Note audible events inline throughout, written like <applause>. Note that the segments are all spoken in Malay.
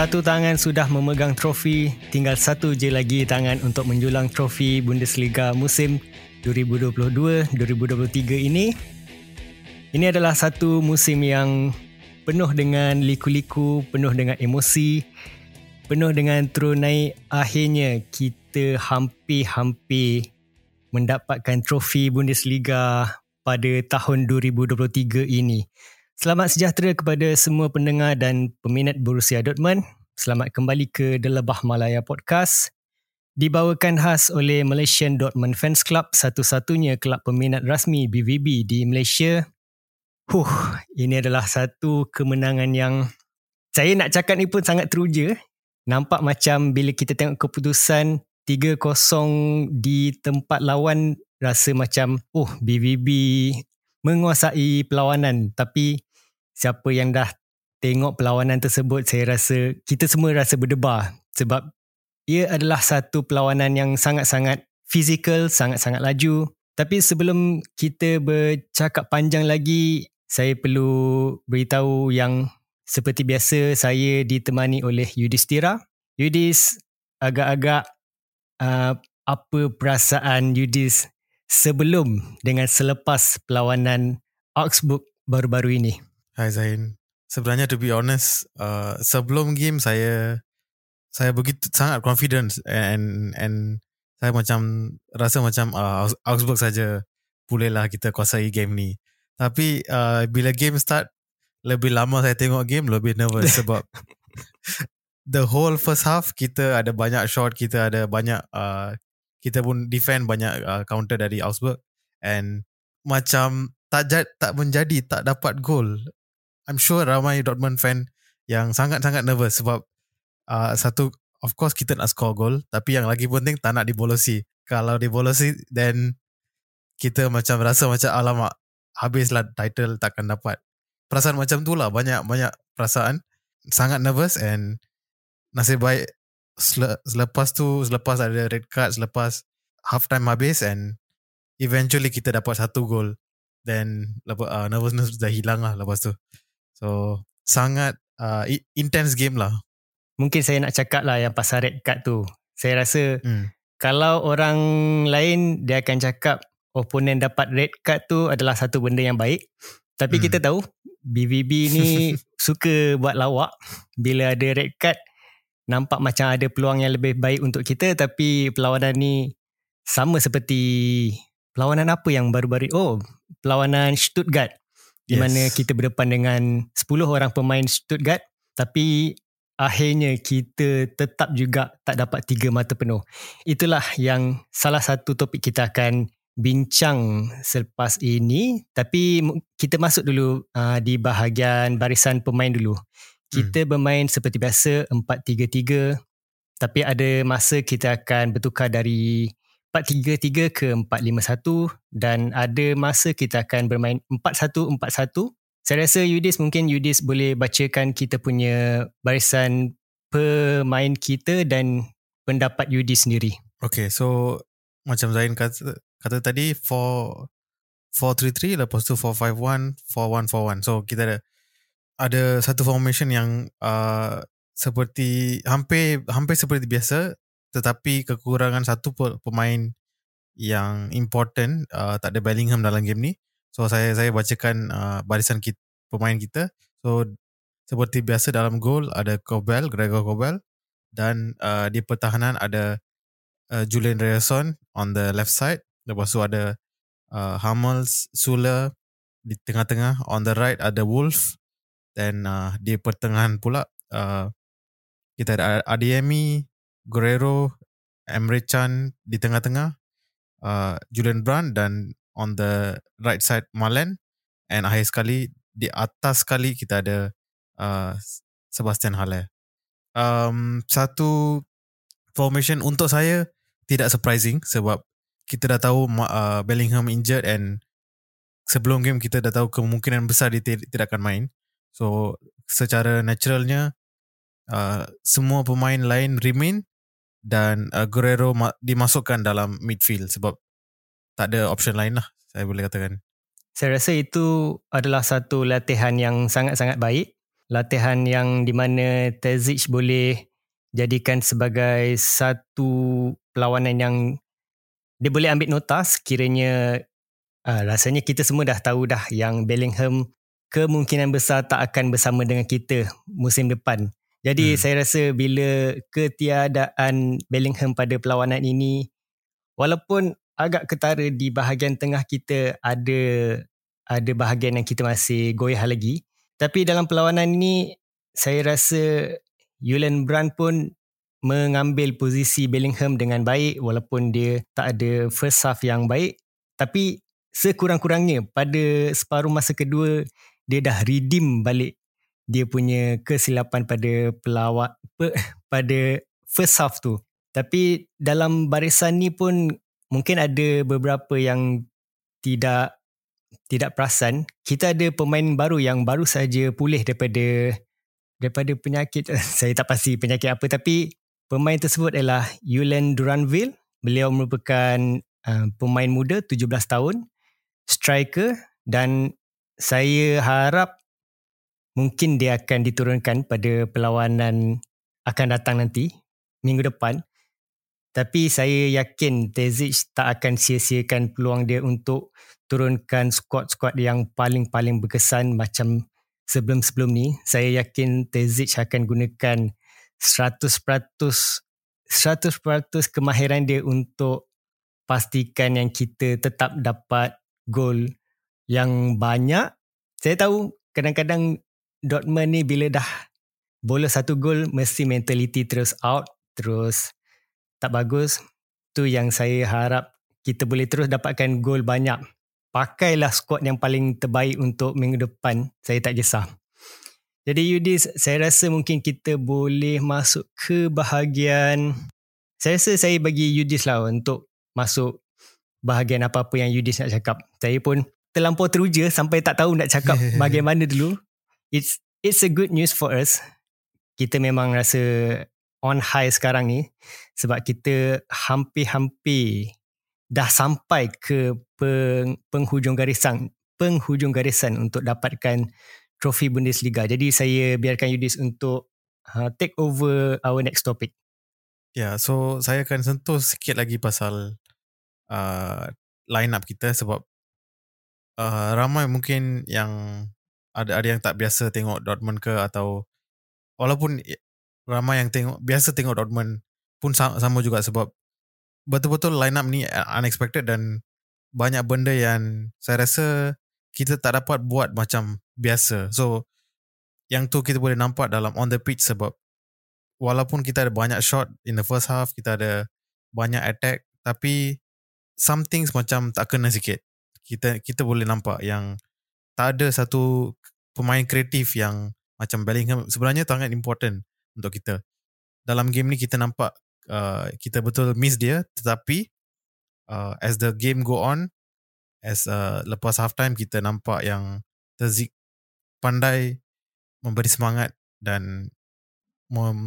Satu tangan sudah memegang trofi, tinggal satu je lagi tangan untuk menjulang trofi Bundesliga musim 2022-2023 ini. Ini adalah satu musim yang penuh dengan liku-liku, penuh dengan emosi, penuh dengan turun naik. Akhirnya kita hampir-hampir mendapatkan trofi Bundesliga pada tahun 2023 ini. Selamat sejahtera kepada semua pendengar dan peminat Borussia Dortmund. Selamat kembali ke The Lebah Malaya Podcast. Dibawakan khas oleh Malaysian Dortmund Fans Club, satu-satunya kelab peminat rasmi BVB di Malaysia. Huh, ini adalah satu kemenangan yang saya nak cakap ni pun sangat teruja. Nampak macam bila kita tengok keputusan 3-0 di tempat lawan rasa macam oh BVB menguasai perlawanan tapi siapa yang dah tengok perlawanan tersebut saya rasa kita semua rasa berdebar sebab ia adalah satu perlawanan yang sangat-sangat fizikal, sangat-sangat laju. Tapi sebelum kita bercakap panjang lagi, saya perlu beritahu yang seperti biasa saya ditemani oleh Yudhistira. Yudis, agak-agak uh, apa perasaan Yudis sebelum dengan selepas perlawanan Augsburg baru-baru ini? Hai Zain. Sebenarnya to be honest, uh, sebelum game saya saya begitu sangat confident and and saya macam rasa macam uh, Augsburg saja bolehlah kita kuasai game ni. Tapi uh, bila game start lebih lama saya tengok game lebih nervous <laughs> sebab the whole first half kita ada banyak shot, kita ada banyak uh, kita pun defend banyak uh, counter dari Augsburg and macam tak tak menjadi tak dapat gol I'm sure ramai Dortmund fan yang sangat-sangat nervous sebab uh, satu of course kita nak score goal tapi yang lagi penting tak nak dibolosi. Kalau dibolosi then kita macam rasa macam alamak habislah title takkan dapat. Perasaan macam tu lah banyak banyak perasaan sangat nervous and nasib baik selepas tu selepas ada red card selepas half time habis and eventually kita dapat satu gol then uh, nervousness dah hilang lah lepas tu. So sangat uh, intense game lah. Mungkin saya nak cakap lah yang pasal red card tu. Saya rasa hmm. kalau orang lain dia akan cakap opponent dapat red card tu adalah satu benda yang baik. Tapi hmm. kita tahu BVB ni <laughs> suka buat lawak. Bila ada red card nampak macam ada peluang yang lebih baik untuk kita tapi perlawanan ni sama seperti perlawanan apa yang baru-baru oh perlawanan Stuttgart di yes. mana kita berdepan dengan 10 orang pemain Stuttgart tapi akhirnya kita tetap juga tak dapat tiga mata penuh. Itulah yang salah satu topik kita akan bincang selepas ini tapi kita masuk dulu uh, di bahagian barisan pemain dulu. Kita hmm. bermain seperti biasa 4-3-3 tapi ada masa kita akan bertukar dari 4-3-3 ke 4-5-1 dan ada masa kita akan bermain 4-1-4-1. Saya rasa Yudis mungkin Yudis boleh bacakan kita punya barisan pemain kita dan pendapat Yudis sendiri. Okay, so macam Zain kata, kata tadi 4-3-3 lepas tu 4-5-1, 4-1-4-1. So kita ada ada satu formation yang uh, seperti hampir hampir seperti biasa tetapi kekurangan satu pemain yang important uh, tak ada Bellingham dalam game ni. So saya saya bacakan uh, barisan kita, pemain kita. So seperti biasa dalam gol ada Kobel Gregor Kobel dan uh, di pertahanan ada uh, Julian Reyerson on the left side. Lepas tu ada uh, Hummels Sula di tengah-tengah. On the right ada Wolf dan uh, di pertengahan pula uh, kita ada Adeyemi Guerrero, Emre Can di tengah-tengah, uh, Julian Brand dan on the right side Malen and akhir sekali di atas sekali kita ada uh, Sebastian Haller. Um, satu formation untuk saya tidak surprising sebab kita dah tahu uh, Bellingham injured and sebelum game kita dah tahu kemungkinan besar dia tidak akan main. So secara naturalnya uh, semua pemain lain remain dan uh, Guerrero ma- dimasukkan dalam midfield sebab tak ada option lain lah saya boleh katakan. Saya rasa itu adalah satu latihan yang sangat-sangat baik latihan yang di mana Terzic boleh jadikan sebagai satu perlawanan yang dia boleh ambil nota sekiranya uh, rasanya kita semua dah tahu dah yang Bellingham kemungkinan besar tak akan bersama dengan kita musim depan. Jadi hmm. saya rasa bila ketiadaan Bellingham pada perlawanan ini walaupun agak ketara di bahagian tengah kita ada ada bahagian yang kita masih goyah lagi tapi dalam perlawanan ini saya rasa Julian Brand pun mengambil posisi Bellingham dengan baik walaupun dia tak ada first half yang baik tapi sekurang-kurangnya pada separuh masa kedua dia dah redeem balik dia punya kesilapan pada pelawat <laughs> pada first half tu. Tapi dalam barisan ni pun mungkin ada beberapa yang tidak tidak perasan. Kita ada pemain baru yang baru saja pulih daripada daripada penyakit. <laughs> Saya tak pasti penyakit apa tapi pemain tersebut adalah Yulen Duranville. Beliau merupakan uh, pemain muda 17 tahun, striker dan saya harap mungkin dia akan diturunkan pada perlawanan akan datang nanti minggu depan. Tapi saya yakin Tezic tak akan sia-siakan peluang dia untuk turunkan squad-squad yang paling-paling berkesan macam sebelum-sebelum ni. Saya yakin Tezic akan gunakan 100% 100% kemahiran dia untuk pastikan yang kita tetap dapat gol yang banyak. Saya tahu kadang-kadang Dortmund ni bila dah bola satu gol mesti mentality terus out terus tak bagus. Tu yang saya harap kita boleh terus dapatkan gol banyak. Pakailah squad yang paling terbaik untuk minggu depan. Saya tak kisah. Jadi Yudis saya rasa mungkin kita boleh masuk ke bahagian. Saya rasa saya bagi Yudis lah untuk masuk bahagian apa-apa yang Yudis nak cakap. Saya pun terlampau teruja sampai tak tahu nak cakap <laughs> bagaimana dulu it's it's a good news for us. Kita memang rasa on high sekarang ni sebab kita hampir-hampir dah sampai ke peng, penghujung garisan penghujung garisan untuk dapatkan trofi Bundesliga. Jadi saya biarkan Yudis untuk uh, take over our next topic. Ya, yeah, so saya akan sentuh sikit lagi pasal uh, line up kita sebab uh, ramai mungkin yang ada ada yang tak biasa tengok Dortmund ke atau walaupun ramai yang tengok biasa tengok Dortmund pun sama juga sebab betul-betul line up ni unexpected dan banyak benda yang saya rasa kita tak dapat buat macam biasa. So yang tu kita boleh nampak dalam on the pitch sebab walaupun kita ada banyak shot in the first half, kita ada banyak attack tapi some things macam tak kena sikit. Kita kita boleh nampak yang tak ada satu pemain kreatif yang macam Bellingham sebenarnya sangat important untuk kita. Dalam game ni kita nampak uh, kita betul miss dia tetapi uh, as the game go on as uh, lepas half time kita nampak yang Terzik pandai memberi semangat dan mem,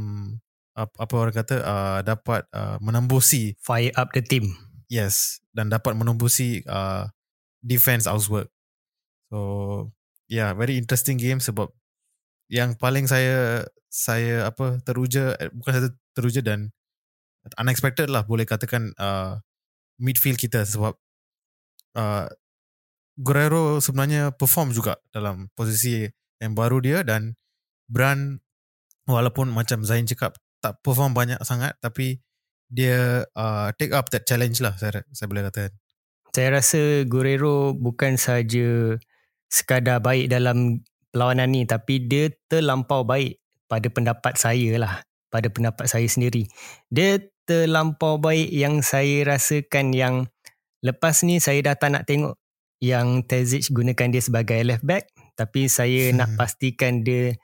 apa, apa orang kata uh, dapat uh, menembusi fire up the team. Yes dan dapat menembusi uh, defense outwork. So yeah, very interesting game sebab yang paling saya saya apa teruja eh, bukan saya teruja dan unexpected lah boleh katakan uh, midfield kita sebab uh, Guerrero sebenarnya perform juga dalam posisi yang baru dia dan Brand walaupun macam Zain cakap tak perform banyak sangat tapi dia uh, take up that challenge lah saya saya boleh katakan. Saya rasa Guerrero bukan saja sekadar baik dalam perlawanan ni tapi dia terlampau baik pada pendapat saya lah pada pendapat saya sendiri dia terlampau baik yang saya rasakan yang lepas ni saya dah tak nak tengok yang Tezic gunakan dia sebagai left back tapi saya hmm. nak pastikan dia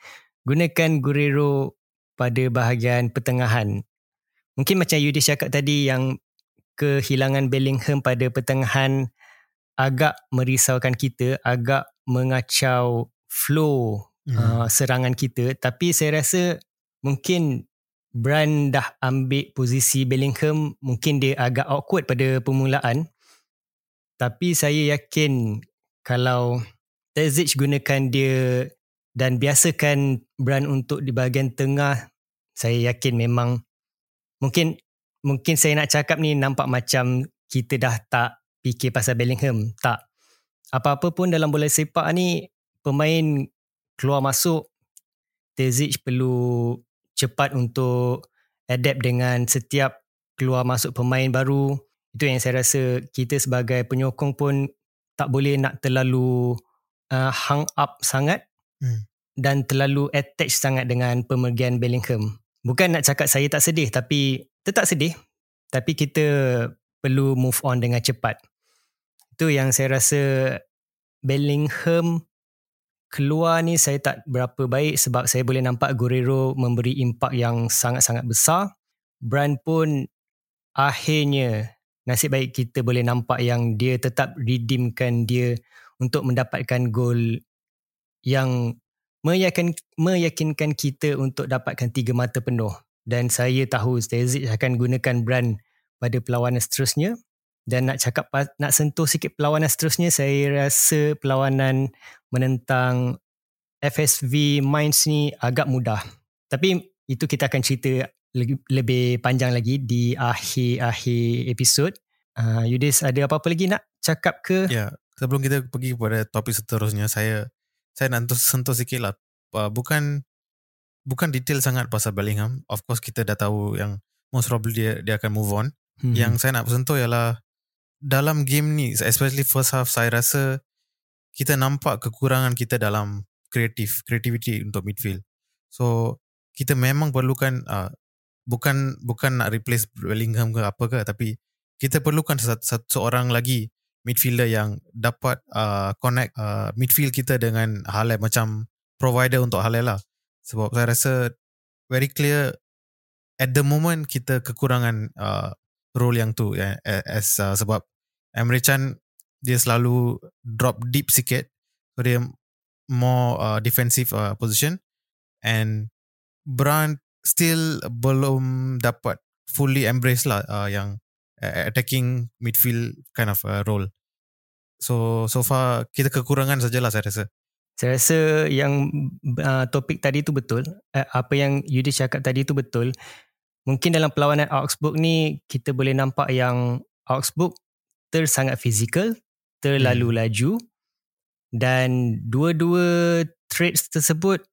gunakan Guerrero pada bahagian pertengahan mungkin macam Yudi cakap tadi yang kehilangan Bellingham pada pertengahan agak merisaukan kita agak mengacau flow hmm. uh, serangan kita. Tapi saya rasa mungkin Brand dah ambil posisi Bellingham mungkin dia agak awkward pada permulaan. Tapi saya yakin kalau Terzic gunakan dia dan biasakan brand untuk di bahagian tengah saya yakin memang mungkin mungkin saya nak cakap ni nampak macam kita dah tak fikir pasal Bellingham. Tak apa-apa pun dalam bola sepak ni pemain keluar masuk Terzic perlu cepat untuk adapt dengan setiap keluar masuk pemain baru. Itu yang saya rasa kita sebagai penyokong pun tak boleh nak terlalu uh, hung up sangat hmm. dan terlalu attach sangat dengan pemergian Bellingham. Bukan nak cakap saya tak sedih tapi tetap sedih. Tapi kita perlu move on dengan cepat itu yang saya rasa Bellingham keluar ni saya tak berapa baik sebab saya boleh nampak Guerrero memberi impak yang sangat-sangat besar. Brand pun akhirnya nasib baik kita boleh nampak yang dia tetap redeemkan dia untuk mendapatkan gol yang meyakin, meyakinkan kita untuk dapatkan tiga mata penuh. Dan saya tahu Stezic akan gunakan brand pada perlawanan seterusnya dan nak cakap nak sentuh sikit perlawanan seterusnya saya rasa perlawanan menentang FSV Minds ni agak mudah. Tapi itu kita akan cerita lebih, panjang lagi di akhir-akhir episod. Uh, Yudis ada apa-apa lagi nak cakap ke? Ya sebelum kita pergi kepada topik seterusnya saya saya nak sentuh sikit lah. Uh, bukan bukan detail sangat pasal Bellingham. Of course kita dah tahu yang most probably dia, dia akan move on. Hmm. yang saya nak sentuh ialah dalam game ni especially first half saya rasa kita nampak kekurangan kita dalam kreatif creativity untuk midfield. So kita memang perlukan uh, bukan bukan nak replace Bellingham ke apa ke tapi kita perlukan satu, satu seorang lagi midfielder yang dapat uh, connect uh, midfield kita dengan Halal macam provider untuk Halal lah. Sebab saya rasa very clear at the moment kita kekurangan uh, role yang tu ya, as uh, sebab Emre Can dia selalu drop deep sikit. So dia more uh, defensive uh, position. And Brandt still belum dapat fully embrace lah uh, yang uh, attacking midfield kind of uh, role. So so far kita kekurangan sajalah saya rasa. Saya rasa yang uh, topik tadi tu betul. Uh, apa yang Yudi cakap tadi tu betul mungkin dalam perlawanan Augsburg ni kita boleh nampak yang Augsburg tersangat fizikal, terlalu hmm. laju dan dua-dua traits tersebut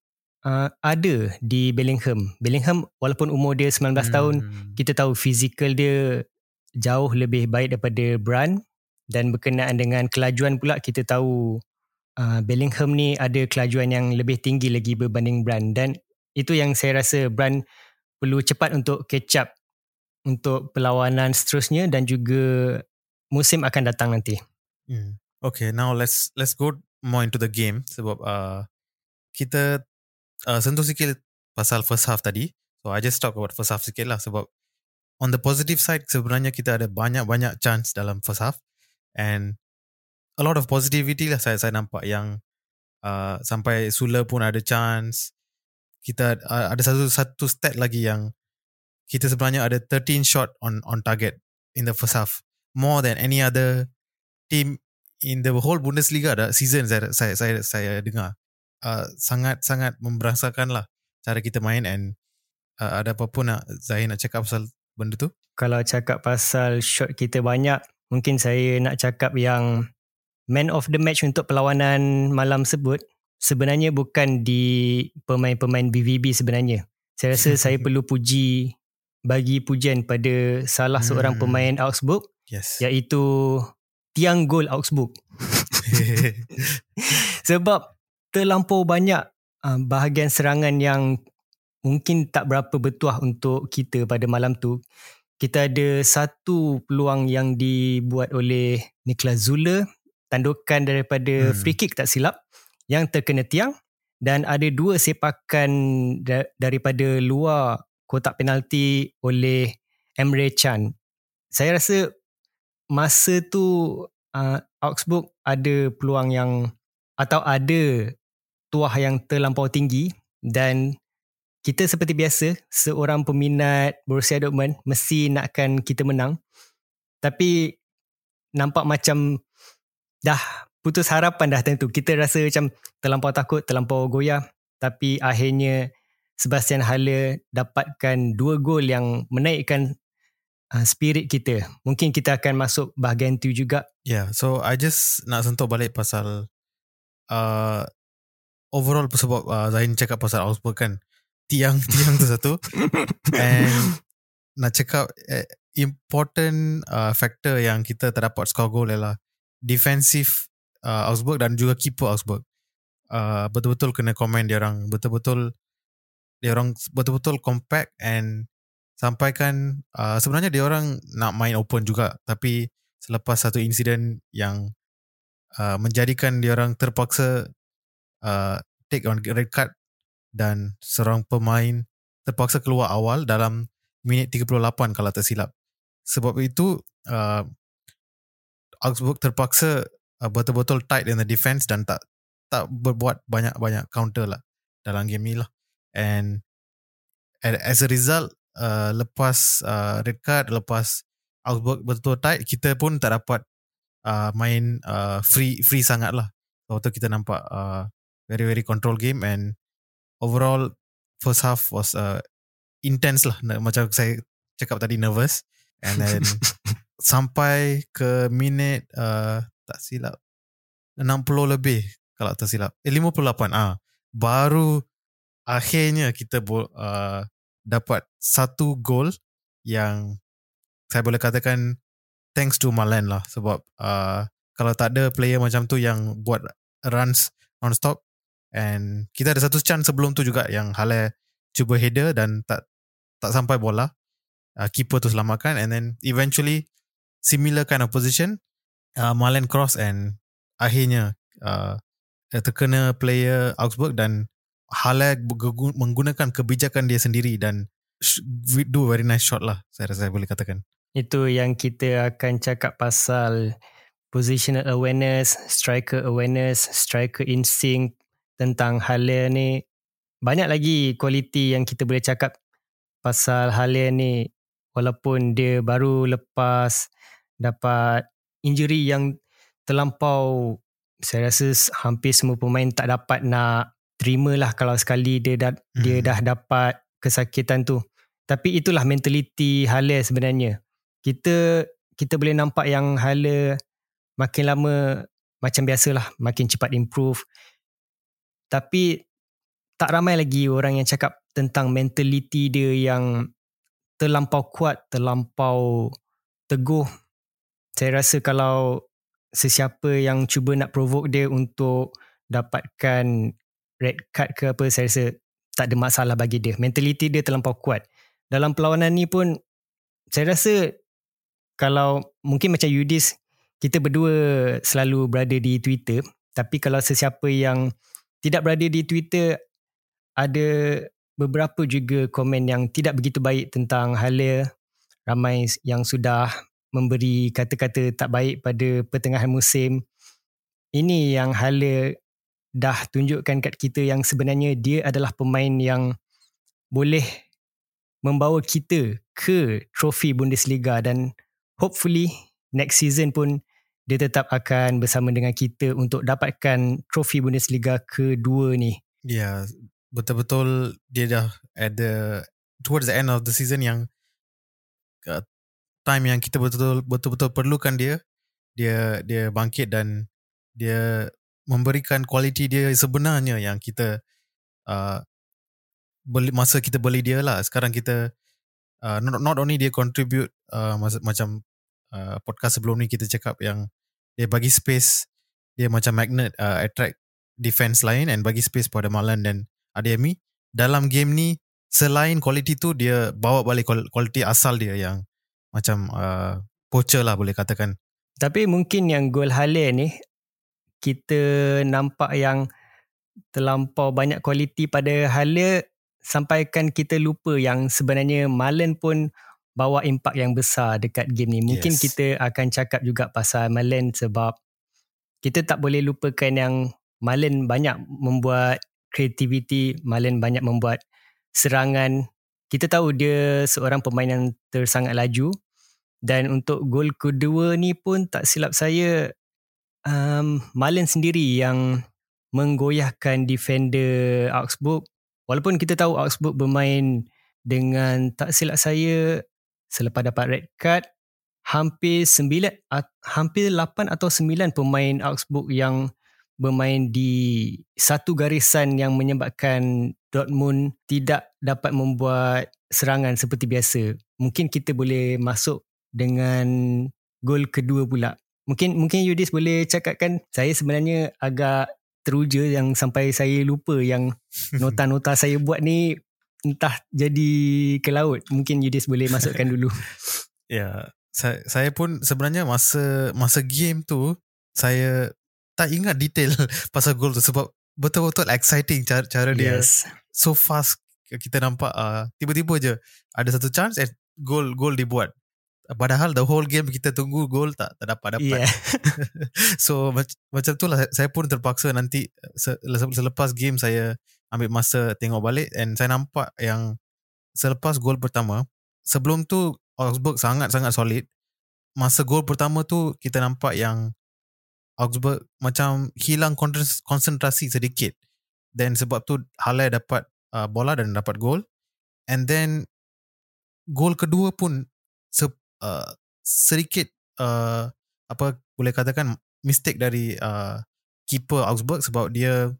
uh, ada di Bellingham. Bellingham walaupun umur dia 19 hmm. tahun, kita tahu fizikal dia jauh lebih baik daripada Brand dan berkenaan dengan kelajuan pula kita tahu uh, Bellingham ni ada kelajuan yang lebih tinggi lagi berbanding Brand dan itu yang saya rasa Brand perlu cepat untuk catch up untuk perlawanan seterusnya dan juga musim akan datang nanti. Hmm. Okay, now let's let's go more into the game sebab uh, kita uh, sentuh sikit pasal first half tadi. So I just talk about first half sikit lah sebab on the positive side sebenarnya kita ada banyak-banyak chance dalam first half and a lot of positivity lah saya saya nampak yang uh, sampai Sula pun ada chance. Kita uh, ada satu satu stat lagi yang kita sebenarnya ada 13 shot on on target in the first half. More than any other team in the whole Bundesliga ada season saya saya saya, saya dengar. Uh, sangat sangat memberasakan lah cara kita main and uh, ada apa pun nak Zahir nak cakap pasal benda tu? Kalau cakap pasal shot kita banyak mungkin saya nak cakap yang man of the match untuk perlawanan malam sebut sebenarnya bukan di pemain-pemain BVB sebenarnya saya rasa <laughs> saya perlu puji bagi pujian pada salah hmm. seorang pemain Augsburg Yes. Iaitu tiang gol Augsburg. <laughs> Sebab terlampau banyak uh, bahagian serangan yang mungkin tak berapa bertuah untuk kita pada malam tu. Kita ada satu peluang yang dibuat oleh Niklas Zule, tandukan daripada hmm. free kick tak silap yang terkena tiang dan ada dua sepakan da- daripada luar kotak penalti oleh Emre Can. Saya rasa masa tu uh, Augsburg ada peluang yang atau ada tuah yang terlampau tinggi dan kita seperti biasa seorang peminat Borussia Dortmund mesti nakkan kita menang tapi nampak macam dah putus harapan dah tentu. Kita rasa macam terlampau takut, terlampau goyah. Tapi akhirnya Sebastian Haller dapatkan dua gol yang menaikkan uh, spirit kita. Mungkin kita akan masuk bahagian tu juga. Yeah, so I just nak sentuh balik pasal uh, overall sebab uh, Zain cakap pasal Augsburg kan. Tiang-tiang <laughs> tu satu. And nak cakap uh, important uh, factor yang kita terdapat score goal ialah defensive uh, Augsburg dan juga keeper Augsburg. Uh, betul-betul kena komen dia orang betul-betul dia orang betul-betul compact and sampaikan uh, sebenarnya dia orang nak main open juga tapi selepas satu insiden yang uh, menjadikan dia orang terpaksa uh, take on red card dan seorang pemain terpaksa keluar awal dalam minit 38 kalau tak silap. Sebab itu uh, Augsburg terpaksa uh, betul-betul tight in the defense dan tak tak berbuat banyak-banyak counter lah dalam game ni lah. And as a result, uh, lepas uh, red card, lepas Augsburg betul-betul tight, kita pun tak dapat uh, main uh, free free sangat lah. Waktu kita nampak uh, very very control game and overall first half was uh, intense lah. Macam saya cakap tadi nervous and then <laughs> sampai ke minit uh, tak silap 60 lebih kalau tak silap. Eh 58 ah. Baru akhirnya kita uh, dapat satu gol yang saya boleh katakan thanks to Malen lah sebab uh, kalau tak ada player macam tu yang buat runs non-stop and kita ada satu chance sebelum tu juga yang Hale cuba header dan tak tak sampai bola uh, keeper tu selamatkan and then eventually similar kind of position uh, Malen cross and akhirnya uh, terkena player Augsburg dan Halle menggunakan kebijakan dia sendiri dan do very nice shot lah saya rasa saya boleh katakan. Itu yang kita akan cakap pasal positional awareness striker awareness striker instinct tentang Halle ni. Banyak lagi kualiti yang kita boleh cakap pasal Halle ni. Walaupun dia baru lepas dapat injury yang terlampau saya rasa hampir semua pemain tak dapat nak terima lah kalau sekali dia dah, hmm. dia dah dapat kesakitan tu. Tapi itulah mentaliti Hala sebenarnya. Kita kita boleh nampak yang Hala makin lama macam biasalah makin cepat improve. Tapi tak ramai lagi orang yang cakap tentang mentaliti dia yang terlampau kuat, terlampau teguh. Saya rasa kalau sesiapa yang cuba nak provoke dia untuk dapatkan red card ke apa saya rasa tak ada masalah bagi dia. Mentaliti dia terlampau kuat. Dalam perlawanan ni pun saya rasa kalau mungkin macam Yudis kita berdua selalu berada di Twitter tapi kalau sesiapa yang tidak berada di Twitter ada beberapa juga komen yang tidak begitu baik tentang Halia ramai yang sudah memberi kata-kata tak baik pada pertengahan musim. Ini yang hala dah tunjukkan kat kita yang sebenarnya dia adalah pemain yang boleh membawa kita ke trofi Bundesliga dan hopefully next season pun dia tetap akan bersama dengan kita untuk dapatkan trofi Bundesliga kedua ni. Ya, yeah, betul-betul dia dah at the towards the end of the season yang uh, time yang kita betul-betul betul-betul perlukan dia dia dia bangkit dan dia memberikan kualiti dia sebenarnya yang kita uh, beli masa kita beli dia lah. Sekarang kita uh, not, not only dia contribute uh, masa, macam uh, podcast sebelum ni kita cakap yang dia bagi space dia macam magnet uh, attract defense lain and bagi space pada Malan dan Ademi dalam game ni selain kualiti tu dia bawa balik kualiti asal dia yang macam uh, poacher lah boleh katakan. Tapi mungkin yang gol Halil ni kita nampak yang terlampau banyak kualiti pada Halil sampaikan kita lupa yang sebenarnya Malen pun bawa impak yang besar dekat game ni. Mungkin yes. kita akan cakap juga pasal Malen sebab kita tak boleh lupakan yang Malen banyak membuat kreativiti, Malen banyak membuat serangan. Kita tahu dia seorang pemain yang tersangat laju dan untuk gol kedua ni pun tak silap saya um, Malen sendiri yang menggoyahkan defender Augsburg. Walaupun kita tahu Augsburg bermain dengan tak silap saya selepas dapat red card hampir 9 hampir 8 atau 9 pemain Augsburg yang bermain di satu garisan yang menyebabkan Dortmund tidak dapat membuat serangan seperti biasa. Mungkin kita boleh masuk dengan gol kedua pula. Mungkin mungkin Yudis boleh cakapkan saya sebenarnya agak teruja yang sampai saya lupa yang <laughs> nota-nota saya buat ni entah jadi ke laut. Mungkin Yudis boleh masukkan dulu. <laughs> ya, saya, saya pun sebenarnya masa masa game tu saya tak ingat detail <laughs> pasal gol tu sebab betul-betul exciting cara, cara dia yes. so fast kita nampak uh, tiba-tiba je ada satu chance and gol gol dibuat Padahal the whole game kita tunggu gol tak tak dapat dapat. Yeah. <laughs> so mac- macam tu lah saya pun terpaksa nanti selepas game saya ambil masa tengok balik and saya nampak yang selepas gol pertama sebelum tu Augsburg sangat-sangat solid. Masa gol pertama tu kita nampak yang Augsburg macam hilang konsentrasi sedikit. Then sebab tu Halle dapat uh, bola dan dapat gol. And then gol kedua pun uh, sedikit uh, apa boleh katakan mistake dari uh, keeper Augsburg sebab dia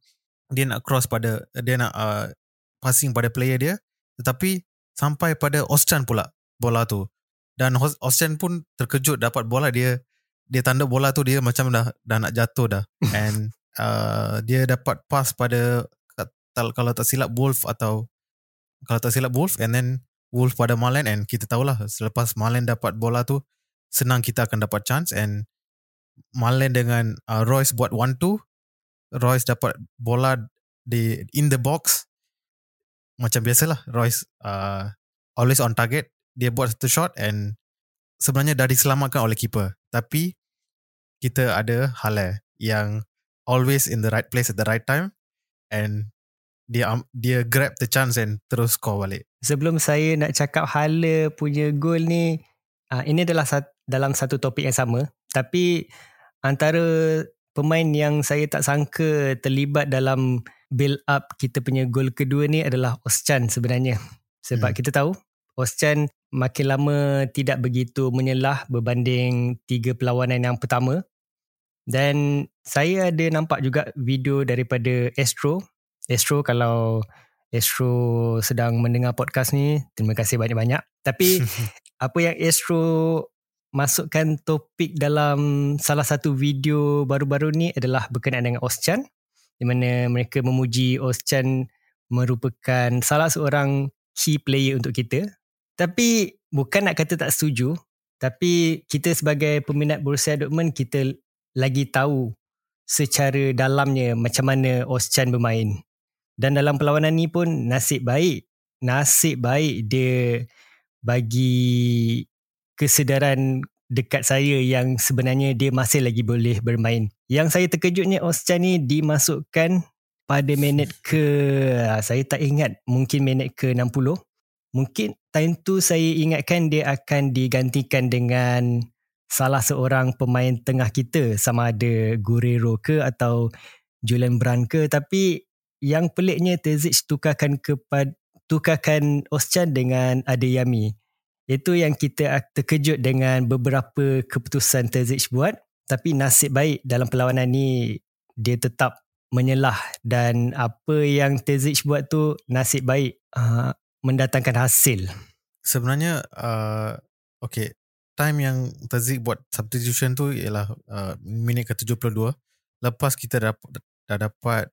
dia nak cross pada dia nak uh, passing pada player dia tetapi sampai pada Ostjan pula bola tu. Dan Ostjan pun terkejut dapat bola dia dia tanda bola tu dia macam dah dah nak jatuh dah. <laughs> And uh, dia dapat pass pada kalau tak silap Wolf atau kalau tak silap Wolf and then Wolf pada Malen and kita tahulah selepas Malen dapat bola tu senang kita akan dapat chance and Malen dengan uh, Royce buat 1-2 Royce dapat bola di in the box. Macam biasalah Royce uh, always on target. Dia buat satu shot and sebenarnya dah diselamatkan oleh keeper. Tapi kita ada Halle yang always in the right place at the right time and dia dia grab the chance and terus score balik. Sebelum saya nak cakap Hala punya gol ni, uh, ini adalah sat, dalam satu topik yang sama. Tapi antara pemain yang saya tak sangka terlibat dalam build up kita punya gol kedua ni adalah Oschan sebenarnya. Sebab hmm. kita tahu Oschan makin lama tidak begitu menyelah berbanding tiga perlawanan yang pertama. Dan saya ada nampak juga video daripada Astro Astro kalau Astro sedang mendengar podcast ni, terima kasih banyak-banyak. Tapi <laughs> apa yang Astro masukkan topik dalam salah satu video baru-baru ni adalah berkenaan dengan Oschan di mana mereka memuji Oschan merupakan salah seorang key player untuk kita. Tapi bukan nak kata tak setuju, tapi kita sebagai peminat Borussia Dortmund kita lagi tahu secara dalamnya macam mana Oschan bermain. Dan dalam perlawanan ni pun nasib baik. Nasib baik dia bagi kesedaran dekat saya yang sebenarnya dia masih lagi boleh bermain. Yang saya terkejutnya Oschan ni dimasukkan pada minit ke ah, saya tak ingat mungkin minit ke 60. Mungkin time tu saya ingatkan dia akan digantikan dengan salah seorang pemain tengah kita sama ada Guerrero ke atau Julian Brand ke tapi yang peliknya Terzic tukarkan kepada tukarkan Oschan dengan Adeyemi. Itu yang kita terkejut dengan beberapa keputusan Terzic buat. Tapi nasib baik dalam perlawanan ni dia tetap menyelah dan apa yang Terzic buat tu nasib baik uh, mendatangkan hasil. Sebenarnya uh, okay time yang Terzic buat substitution tu ialah uh, minit ke-72 lepas kita dapat dah dapat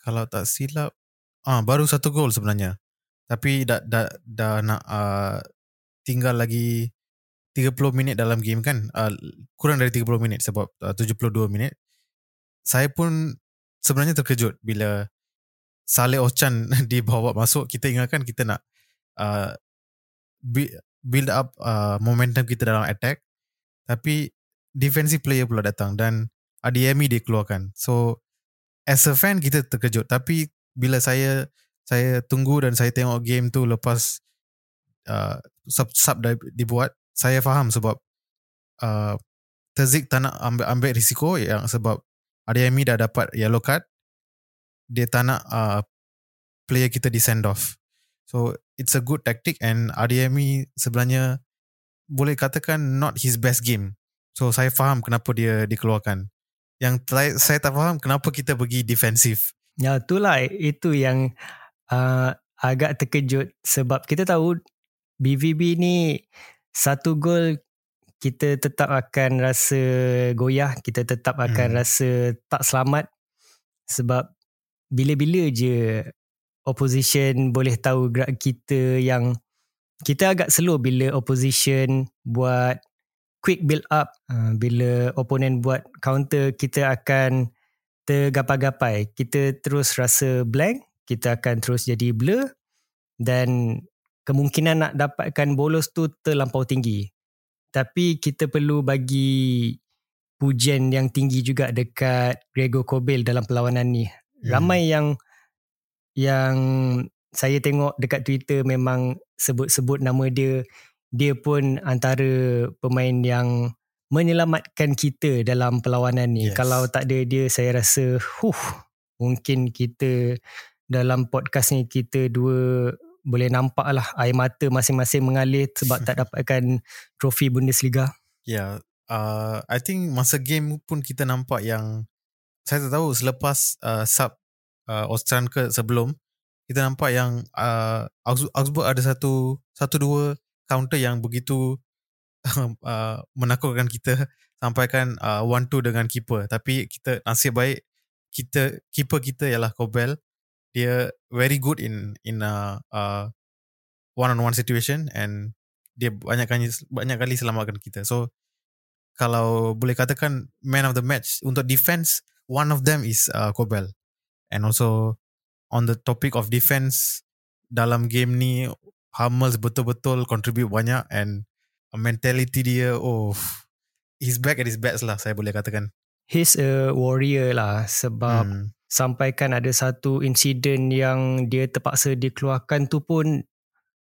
kalau tak silap ah baru satu gol sebenarnya. Tapi dah dah dah nak uh, tinggal lagi 30 minit dalam game kan. Uh, kurang dari 30 minit sebab uh, 72 minit. Saya pun sebenarnya terkejut bila Saleh Ochan <laughs> dibawa masuk. Kita ingatkan kita nak uh, build up uh, momentum kita dalam attack. Tapi defensive player pula datang dan Adiemi dikeluarkan. So as a fan kita terkejut tapi bila saya saya tunggu dan saya tengok game tu lepas uh, sub sub dibuat saya faham sebab uh, Terzik tak nak ambil, ambil risiko yang sebab Adeyemi dah dapat yellow card. Dia tak nak uh, player kita di send off. So it's a good tactic and Adeyemi sebenarnya boleh katakan not his best game. So saya faham kenapa dia dikeluarkan. Yang saya tak faham kenapa kita pergi defensif. Ya itulah itu yang uh, agak terkejut sebab kita tahu BVB ni satu gol kita tetap akan rasa goyah, kita tetap akan hmm. rasa tak selamat sebab bila-bila je opposition boleh tahu gerak kita yang kita agak slow bila opposition buat quick build up uh, bila opponent buat counter kita akan tergapai-gapai kita terus rasa blank kita akan terus jadi blur dan kemungkinan nak dapatkan bolos tu terlampau tinggi tapi kita perlu bagi pujian yang tinggi juga dekat Gregor Kobel dalam perlawanan ni. Hmm. Ramai yang yang saya tengok dekat Twitter memang sebut-sebut nama dia. Dia pun antara pemain yang menyelamatkan kita dalam perlawanan ni. Yes. Kalau tak ada dia saya rasa huh mungkin kita dalam podcast ni kita dua boleh nampak lah air mata masing-masing mengalir sebab tak <laughs> dapatkan trofi Bundesliga. Ya, yeah, uh, I think masa game pun kita nampak yang saya tak tahu selepas uh, sub uh, Australian ke sebelum kita nampak yang uh, Augsburg ada satu satu dua counter yang begitu <laughs> uh, menakutkan kita sampaikan uh, one two dengan keeper tapi kita nasib baik kita keeper kita ialah Kobel dia very good in in a uh, one on one situation and dia banyak kali banyak kali selamatkan kita. So kalau boleh katakan man of the match untuk defense one of them is uh, Kobel. And also on the topic of defense dalam game ni Hummels betul-betul contribute banyak and mentality dia oh he's back at his best lah saya boleh katakan. He's a warrior lah sebab hmm. sampaikan ada satu insiden yang dia terpaksa dikeluarkan tu pun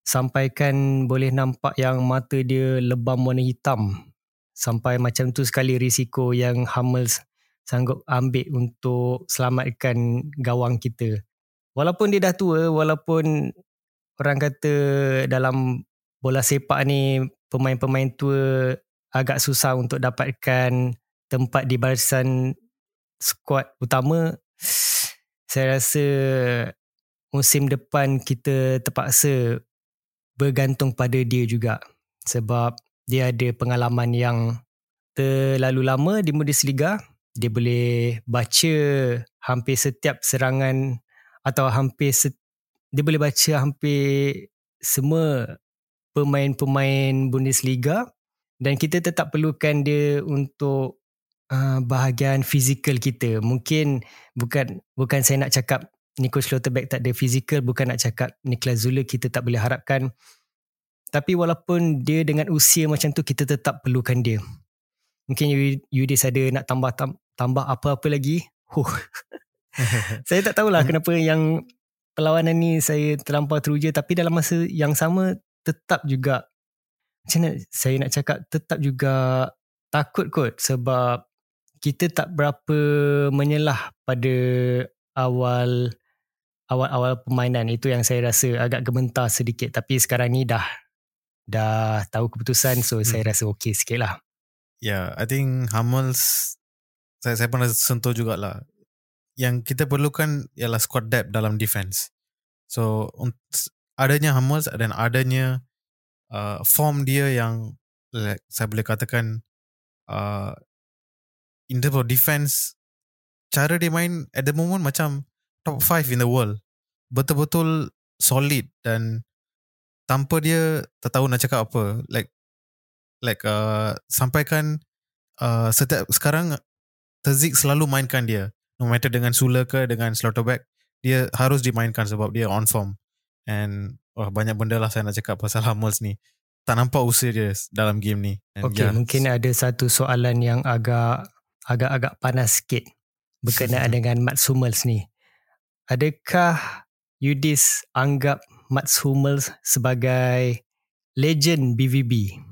sampaikan boleh nampak yang mata dia lebam warna hitam. Sampai macam tu sekali risiko yang Hummels sanggup ambil untuk selamatkan gawang kita. Walaupun dia dah tua walaupun orang kata dalam bola sepak ni pemain-pemain tua agak susah untuk dapatkan tempat di barisan skuad utama. <sighs> Saya rasa musim depan kita terpaksa bergantung pada dia juga sebab dia ada pengalaman yang terlalu lama di Bundesliga. Dia boleh baca hampir setiap serangan atau hampir se- dia boleh baca hampir semua pemain-pemain Bundesliga dan kita tetap perlukan dia untuk uh, bahagian fizikal kita. Mungkin bukan bukan saya nak cakap Nico Schlotterbeck tak ada fizikal, bukan nak cakap Niklas Zule kita tak boleh harapkan. Tapi walaupun dia dengan usia macam tu kita tetap perlukan dia. Mungkin Yudis ada nak tambah tambah apa-apa lagi. Huh. <laughs> saya tak tahulah kenapa yang perlawanan ni saya terlampau teruja tapi dalam masa yang sama tetap juga macam mana saya nak cakap tetap juga takut kot sebab kita tak berapa menyelah pada awal awal-awal permainan itu yang saya rasa agak gementar sedikit tapi sekarang ni dah dah tahu keputusan so hmm. saya rasa okey sikit lah. Yeah, I think Hummels saya saya pernah sentuh jugalah. Yang kita perlukan ialah squad depth dalam defense. So adanya Hummels dan adanya uh, form dia yang like, saya boleh katakan uh, in terms of defense cara dia main at the moment macam top 5 in the world. Betul-betul solid dan tanpa dia tak tahu nak cakap apa. Like like uh, sampaikan uh, setiap sekarang Terzik selalu mainkan dia no matter dengan Sula ke dengan Slaughterback dia harus dimainkan sebab dia on form and oh, banyak benda lah saya nak cakap pasal <laughs> Hummels ni tak nampak usia dia dalam game ni and Okay, yeah. mungkin ada satu soalan yang agak agak-agak panas sikit berkenaan <laughs> dengan Mats Hummels ni. Adakah Yudis anggap Mats Hummels sebagai legend BVB?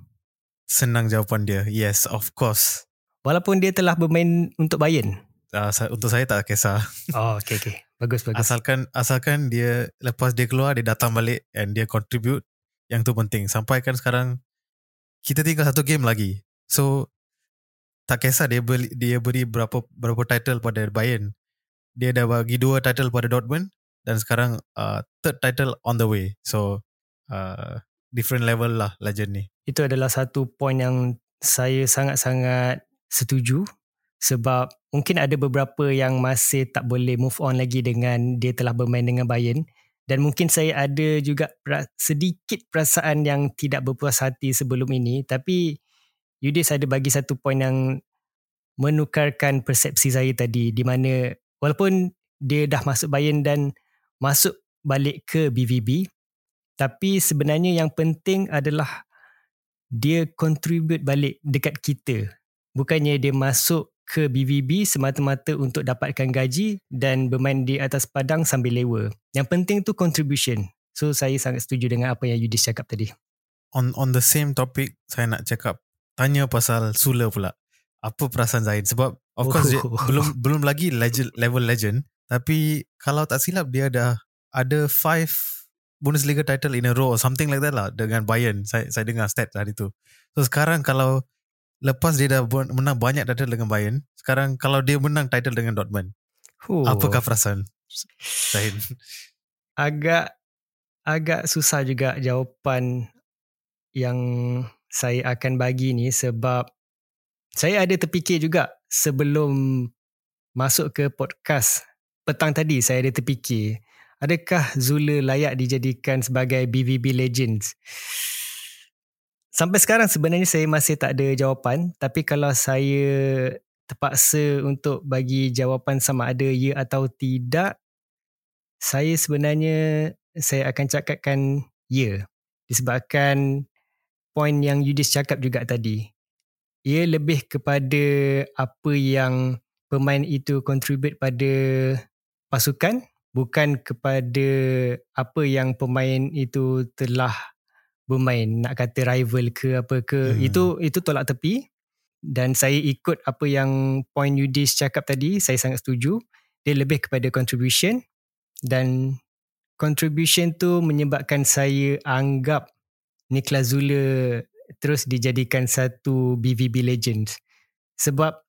Senang jawapan dia. Yes, of course. Walaupun dia telah bermain untuk Bayern. Uh, untuk saya tak kisah. <laughs> Oh, okay, okay. Bagus, bagus. Asalkan asalkan dia lepas dia keluar, dia datang balik and dia contribute, yang tu penting. Sampai kan sekarang, kita tinggal satu game lagi. So, tak kisah dia beli, dia beri berapa berapa title pada Bayern. Dia dah bagi dua title pada Dortmund dan sekarang uh, third title on the way. So, uh, different level lah legend ni. Itu adalah satu point yang saya sangat-sangat setuju sebab mungkin ada beberapa yang masih tak boleh move on lagi dengan dia telah bermain dengan Bayern. Dan mungkin saya ada juga sedikit perasaan yang tidak berpuas hati sebelum ini. Tapi Yudis ada bagi satu point yang menukarkan persepsi saya tadi di mana walaupun dia dah masuk Bayern dan masuk balik ke BVB tapi sebenarnya yang penting adalah dia contribute balik dekat kita. Bukannya dia masuk ke BVB semata-mata untuk dapatkan gaji dan bermain di atas padang sambil lewa. Yang penting tu contribution. So saya sangat setuju dengan apa yang Yudis cakap tadi. On on the same topic, saya nak cakap tanya pasal Sula pula. Apa perasaan Zain? Sebab of course oh. dia, belum belum lagi legend, level legend. Tapi kalau tak silap dia dah ada five Bundesliga title in a row or something like that lah dengan Bayern. Saya saya dengar stat hari tu. So sekarang kalau lepas dia dah menang banyak title dengan Bayern, sekarang kalau dia menang title dengan Dortmund, oh. apakah perasaan Zain? <laughs> Agak agak susah juga jawapan yang saya akan bagi ni sebab saya ada terfikir juga sebelum masuk ke podcast petang tadi saya ada terfikir adakah Zula layak dijadikan sebagai BVB Legends sampai sekarang sebenarnya saya masih tak ada jawapan. Tapi kalau saya terpaksa untuk bagi jawapan sama ada ya atau tidak saya sebenarnya saya akan cakapkan ya. Disebabkan poin yang Yudis cakap juga tadi. Ia lebih kepada apa yang pemain itu contribute pada pasukan bukan kepada apa yang pemain itu telah bermain nak kata rival ke apa ke hmm. itu itu tolak tepi. Dan saya ikut apa yang point Yudis cakap tadi saya sangat setuju. Dia lebih kepada contribution. Dan contribution tu menyebabkan saya anggap Niklas Zule terus dijadikan satu BVB legend. Sebab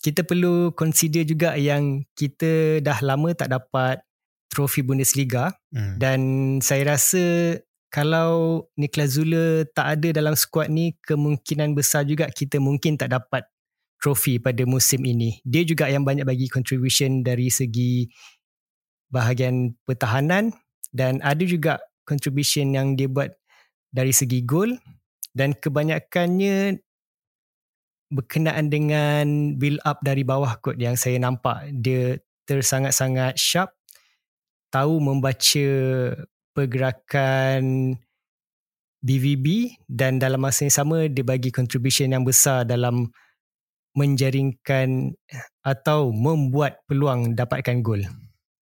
kita perlu consider juga yang kita dah lama tak dapat trofi Bundesliga. Hmm. dan saya rasa kalau Niklas Zule tak ada dalam skuad ni kemungkinan besar juga kita mungkin tak dapat trofi pada musim ini. Dia juga yang banyak bagi contribution dari segi bahagian pertahanan dan ada juga contribution yang dia buat dari segi gol dan kebanyakannya berkenaan dengan build up dari bawah kot yang saya nampak dia tersangat-sangat sharp tahu membaca pergerakan BVB dan dalam masa yang sama dia bagi contribution yang besar dalam menjaringkan atau membuat peluang dapatkan gol.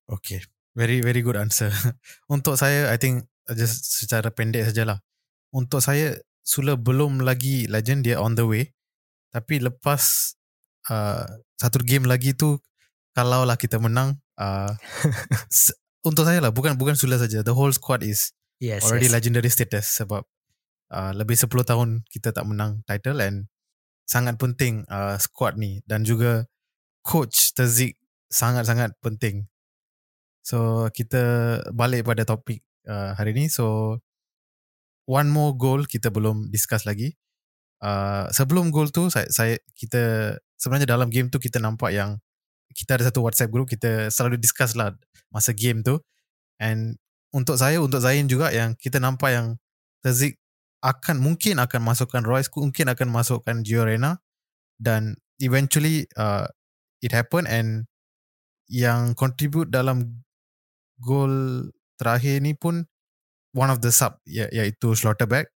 Okay. Very very good answer. <laughs> Untuk saya I think just secara pendek sajalah. Untuk saya Sula belum lagi legend dia on the way. Tapi lepas uh, satu game lagi tu kalau lah kita menang uh, <laughs> untuk saya lah. Bukan bukan Sula saja. The whole squad is yes, already yes. legendary status sebab uh, lebih 10 tahun kita tak menang title and sangat penting uh, squad ni. Dan juga coach Terzik sangat-sangat penting. So kita balik pada topik uh, hari ni. So one more goal kita belum discuss lagi. Uh, sebelum goal tu saya, saya kita sebenarnya dalam game tu kita nampak yang kita ada satu WhatsApp group kita selalu discuss lah masa game tu. And untuk saya untuk Zain juga yang kita nampak yang Terzik akan mungkin akan masukkan Royce mungkin akan masukkan Gio Reyna dan eventually uh, it happen and yang contribute dalam gol terakhir ni pun one of the sub ya, iaitu Slaughterback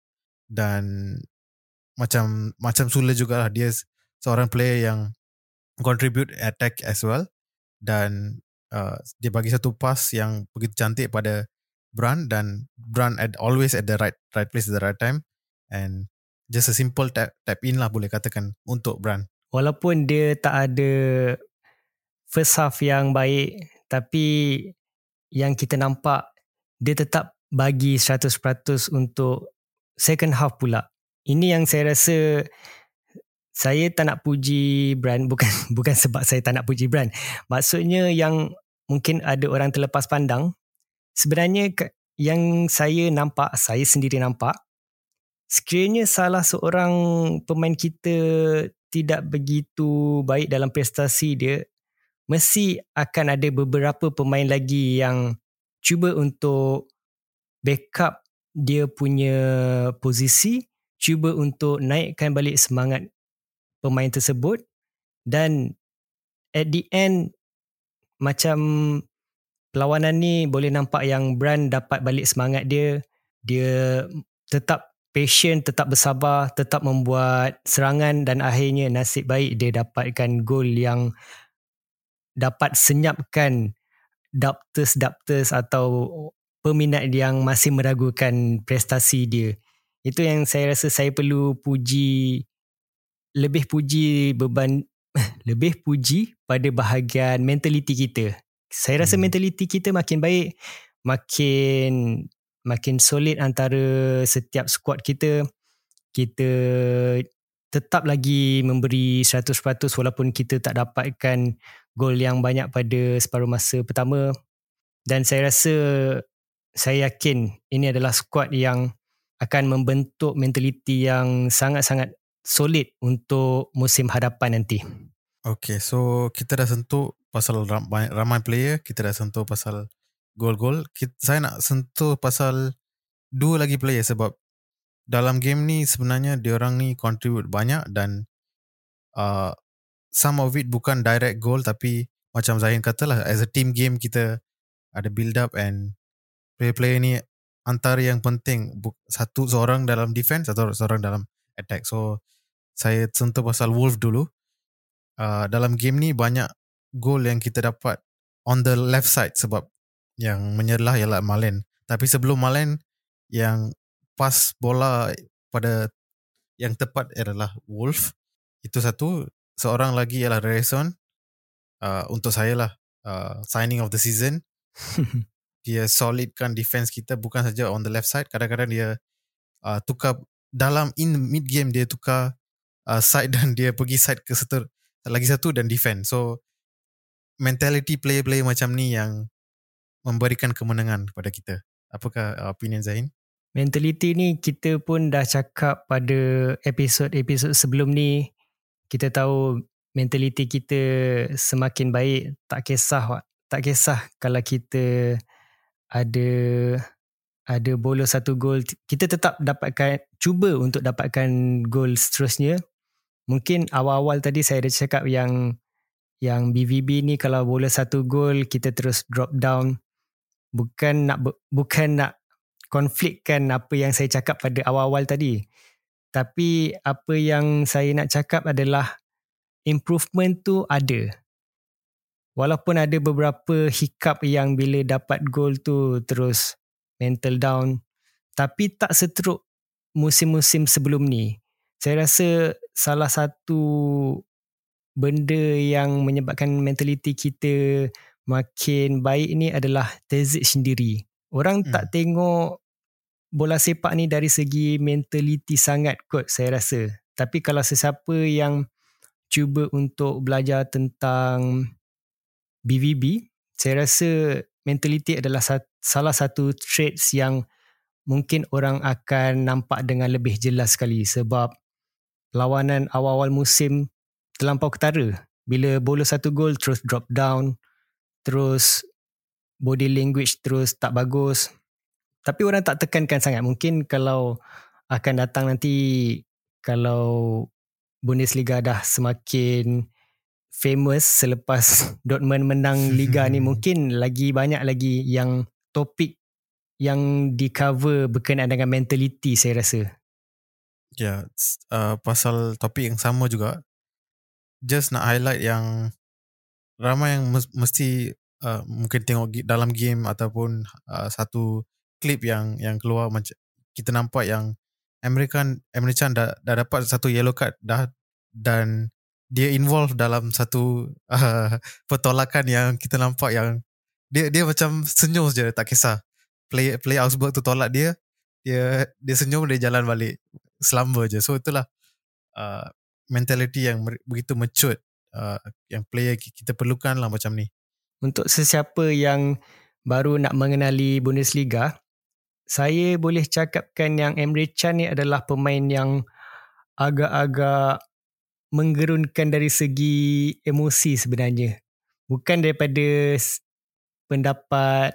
dan macam macam Sule juga lah dia seorang player yang contribute attack as well. Dan uh, dia bagi satu pass yang begitu cantik pada Brand dan Brand at always at the right right place at the right time. And just a simple tap tap in lah boleh katakan untuk Brand walaupun dia tak ada first half yang baik tapi yang kita nampak dia tetap bagi 100% untuk second half pula. Ini yang saya rasa saya tak nak puji brand bukan <laughs> bukan sebab saya tak nak puji brand. Maksudnya yang mungkin ada orang terlepas pandang sebenarnya yang saya nampak, saya sendiri nampak sekiranya salah seorang pemain kita tidak begitu baik dalam prestasi dia mesti akan ada beberapa pemain lagi yang cuba untuk backup dia punya posisi, cuba untuk naikkan balik semangat pemain tersebut dan at the end macam perlawanan ni boleh nampak yang Brand dapat balik semangat dia, dia tetap patient, tetap bersabar, tetap membuat serangan dan akhirnya nasib baik dia dapatkan gol yang dapat senyapkan doubters-doubters atau peminat yang masih meragukan prestasi dia. Itu yang saya rasa saya perlu puji lebih puji beban <laughs> lebih puji pada bahagian mentaliti kita. Saya rasa hmm. mentaliti kita makin baik, makin makin solid antara setiap squad kita. Kita tetap lagi memberi 100% walaupun kita tak dapatkan gol yang banyak pada separuh masa pertama dan saya rasa saya yakin ini adalah skuad yang akan membentuk mentaliti yang sangat-sangat solid untuk musim hadapan nanti. Okay, so kita dah sentuh pasal ramai, ramai player, kita dah sentuh pasal gol-gol. Saya nak sentuh pasal dua lagi player sebab dalam game ni sebenarnya dia orang ni contribute banyak dan uh, some of it bukan direct goal tapi macam Zahin kata lah as a team game kita ada build up and player-player ni antara yang penting satu seorang dalam defense atau seorang dalam attack so saya sentuh pasal Wolf dulu uh, dalam game ni banyak goal yang kita dapat on the left side sebab yang menyerlah ialah Malen tapi sebelum Malen yang pas bola pada yang tepat adalah Wolf. Itu satu. Seorang lagi ialah Rayson. Uh, untuk saya lah. Uh, signing of the season. <laughs> dia solidkan defense kita bukan saja on the left side. Kadang-kadang dia uh, tukar dalam in mid game dia tukar uh, side <laughs> dan dia pergi side ke satu lagi satu dan defend. So mentality player-player macam ni yang memberikan kemenangan kepada kita. Apakah opinion Zain? mentaliti ni kita pun dah cakap pada episod-episod sebelum ni kita tahu mentaliti kita semakin baik tak kisah tak kisah kalau kita ada ada bola satu gol kita tetap dapatkan cuba untuk dapatkan gol seterusnya mungkin awal-awal tadi saya ada cakap yang yang BVB ni kalau bola satu gol kita terus drop down bukan nak bukan nak konflikkan apa yang saya cakap pada awal-awal tadi. Tapi apa yang saya nak cakap adalah improvement tu ada. Walaupun ada beberapa hiccup yang bila dapat gol tu terus mental down. Tapi tak seteruk musim-musim sebelum ni. Saya rasa salah satu benda yang menyebabkan mentaliti kita makin baik ni adalah Tezic sendiri. Orang hmm. tak tengok bola sepak ni dari segi mentaliti sangat kot saya rasa. Tapi kalau sesiapa yang cuba untuk belajar tentang BVB, saya rasa mentaliti adalah salah satu traits yang mungkin orang akan nampak dengan lebih jelas sekali sebab lawanan awal-awal musim terlampau ketara. Bila bola satu gol terus drop down, terus body language terus tak bagus, tapi orang tak tekankan sangat mungkin kalau akan datang nanti kalau Bundesliga dah semakin famous selepas <laughs> Dortmund menang liga ni <laughs> mungkin lagi banyak lagi yang topik yang di cover berkenaan dengan mentality saya rasa. Ya, yeah, uh, pasal topik yang sama juga. Just nak highlight yang ramai yang mesti uh, mungkin tengok dalam game ataupun uh, satu klip yang yang keluar macam kita nampak yang American American dah, dah dapat satu yellow card dah dan dia involve dalam satu <laughs> uh, pertolakan yang kita nampak yang dia dia macam senyum je tak kisah. Play play Augsburg tu tolak dia dia dia senyum dia jalan balik. Selamba je. So itulah uh, mentality yang begitu mature uh, yang player kita perlukan lah macam ni. Untuk sesiapa yang baru nak mengenali Bundesliga saya boleh cakapkan yang Emre Can ni adalah pemain yang agak-agak menggerunkan dari segi emosi sebenarnya. Bukan daripada pendapat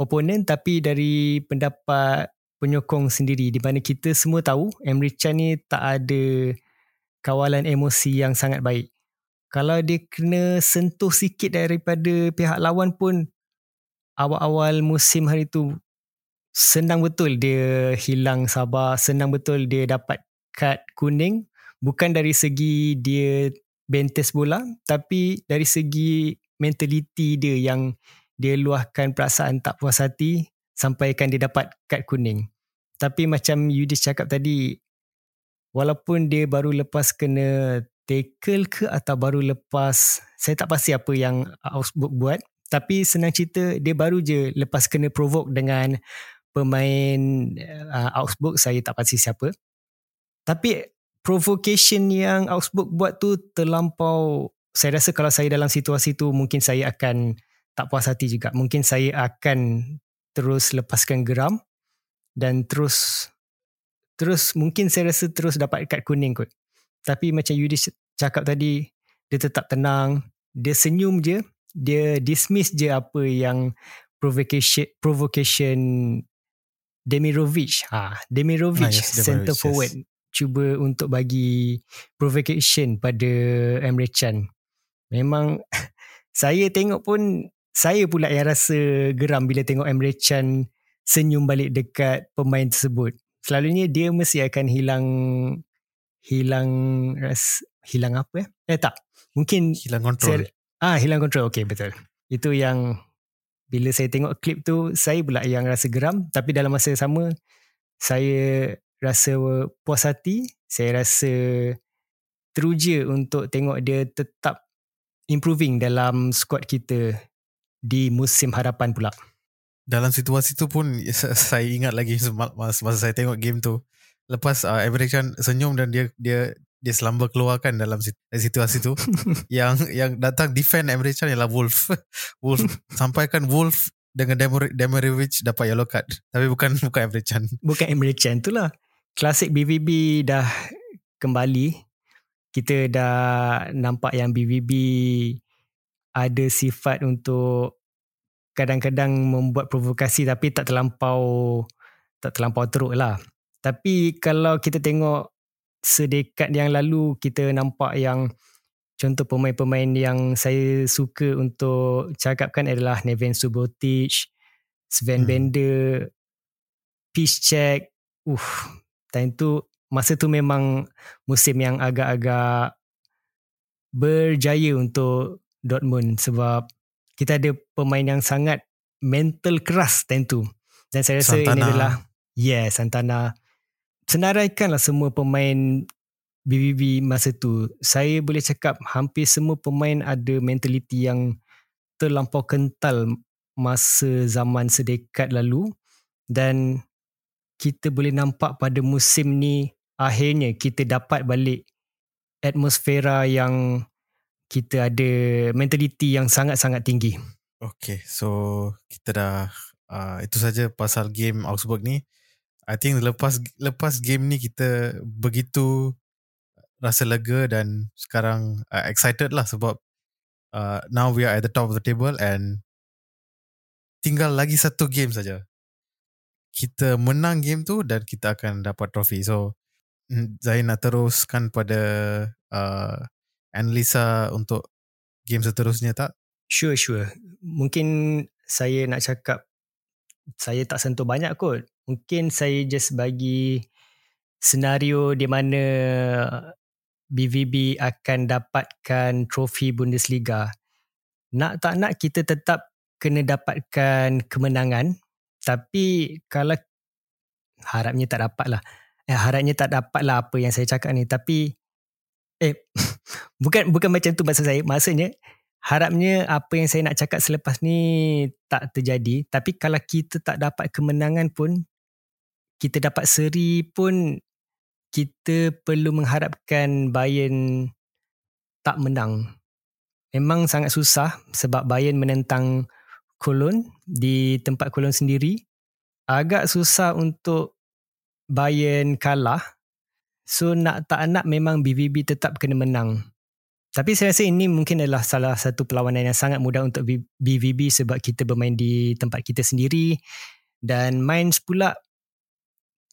oponen tapi dari pendapat penyokong sendiri di mana kita semua tahu Emre Can ni tak ada kawalan emosi yang sangat baik. Kalau dia kena sentuh sikit daripada pihak lawan pun awal-awal musim hari tu senang betul dia hilang sabar, senang betul dia dapat kad kuning bukan dari segi dia bentes bola tapi dari segi mentaliti dia yang dia luahkan perasaan tak puas hati sampaikan dia dapat kad kuning. Tapi macam Yudis cakap tadi walaupun dia baru lepas kena tackle ke atau baru lepas saya tak pasti apa yang Augsburg buat tapi senang cerita dia baru je lepas kena provoke dengan pemain uh, Augsburg saya tak pasti siapa tapi provocation yang Augsburg buat tu terlampau saya rasa kalau saya dalam situasi tu mungkin saya akan tak puas hati juga. Mungkin saya akan terus lepaskan geram dan terus terus mungkin saya rasa terus dapat kad kuning kot. Tapi macam Yudis cakap tadi dia tetap tenang dia senyum je dia dismiss je apa yang provocation provocation Demirovic. Ha Demirovic ah, yes, center forward yes. cuba untuk bagi provocation pada Emre Can. Memang <laughs> saya tengok pun saya pula yang rasa geram bila tengok Emre Can senyum balik dekat pemain tersebut. Selalunya dia mesti akan hilang hilang ras, hilang apa eh? Eh tak. Mungkin hilang kontrol. Saya, ah hilang kontrol. Okey betul. Itu yang bila saya tengok klip tu saya pula yang rasa geram tapi dalam masa yang sama saya rasa puas hati, saya rasa teruja untuk tengok dia tetap improving dalam squad kita di musim harapan pula. Dalam situasi tu pun <laughs> saya ingat lagi masa, masa saya tengok game tu. Lepas uh, Emre Can senyum dan dia dia dia selamba keluarkan dalam situasi tu <laughs> yang yang datang defend Emre Can ialah Wolf. <laughs> Wolf sampaikan Wolf dengan Demirovic dapat yellow card tapi bukan bukan Emre Can. Bukan Emre Can tu lah klasik BVB dah kembali. Kita dah nampak yang BVB ada sifat untuk kadang-kadang membuat provokasi tapi tak terlampau tak terlampau teruk lah. Tapi kalau kita tengok sedekat yang lalu kita nampak yang contoh pemain-pemain yang saya suka untuk cakapkan adalah Neven Subotic, Sven hmm. Bender, Piszczek. Uh, time tu masa tu memang musim yang agak-agak berjaya untuk Dortmund sebab kita ada pemain yang sangat mental keras time tu. Dan saya rasa Santana. ini adalah yeah Santana. Senaraikanlah semua pemain BBB masa tu. Saya boleh cakap hampir semua pemain ada mentaliti yang terlampau kental masa zaman sedekat lalu. Dan kita boleh nampak pada musim ni akhirnya kita dapat balik atmosfera yang kita ada mentaliti yang sangat-sangat tinggi. Okay, so kita dah uh, itu saja pasal game Augsburg ni. I think lepas lepas game ni kita begitu rasa lega dan sekarang uh, excited lah sebab uh, now we are at the top of the table and tinggal lagi satu game saja kita menang game tu dan kita akan dapat trofi. So mm, Zain nak teruskan pada uh, analisa untuk game seterusnya tak? Sure, sure. Mungkin saya nak cakap saya tak sentuh banyak kot. Mungkin saya just bagi senario di mana BVB akan dapatkan trofi Bundesliga. Nak tak nak kita tetap kena dapatkan kemenangan tapi kalau harapnya tak dapat lah. Eh, harapnya tak dapat lah apa yang saya cakap ni. Tapi eh, <laughs> bukan bukan macam tu maksud saya. Maksudnya harapnya apa yang saya nak cakap selepas ni tak terjadi. Tapi kalau kita tak dapat kemenangan pun, kita dapat seri pun, kita perlu mengharapkan Bayern tak menang. Memang sangat susah sebab Bayern menentang Cologne di tempat Cologne sendiri. Agak susah untuk Bayern kalah. So nak tak nak memang BVB tetap kena menang. Tapi saya rasa ini mungkin adalah salah satu perlawanan yang sangat mudah untuk BVB sebab kita bermain di tempat kita sendiri dan Mainz pula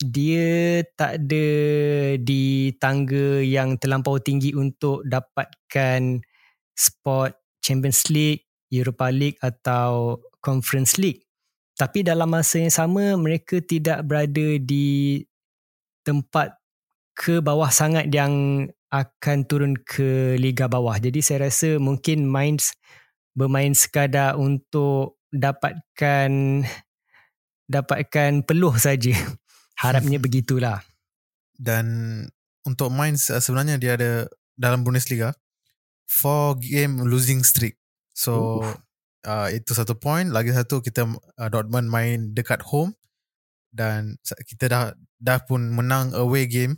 dia tak ada di tangga yang terlampau tinggi untuk dapatkan spot Champions League, Europa League atau Conference League. Tapi dalam masa yang sama mereka tidak berada di tempat ke bawah sangat yang akan turun ke liga bawah. Jadi saya rasa mungkin Mainz bermain sekadar untuk dapatkan dapatkan peluh saja. <laughs> Harapnya begitulah. Dan untuk Mainz sebenarnya dia ada dalam Bundesliga four game losing streak. So uh, itu satu point. Lagi satu kita uh, Dortmund main dekat home dan kita dah dah pun menang away game.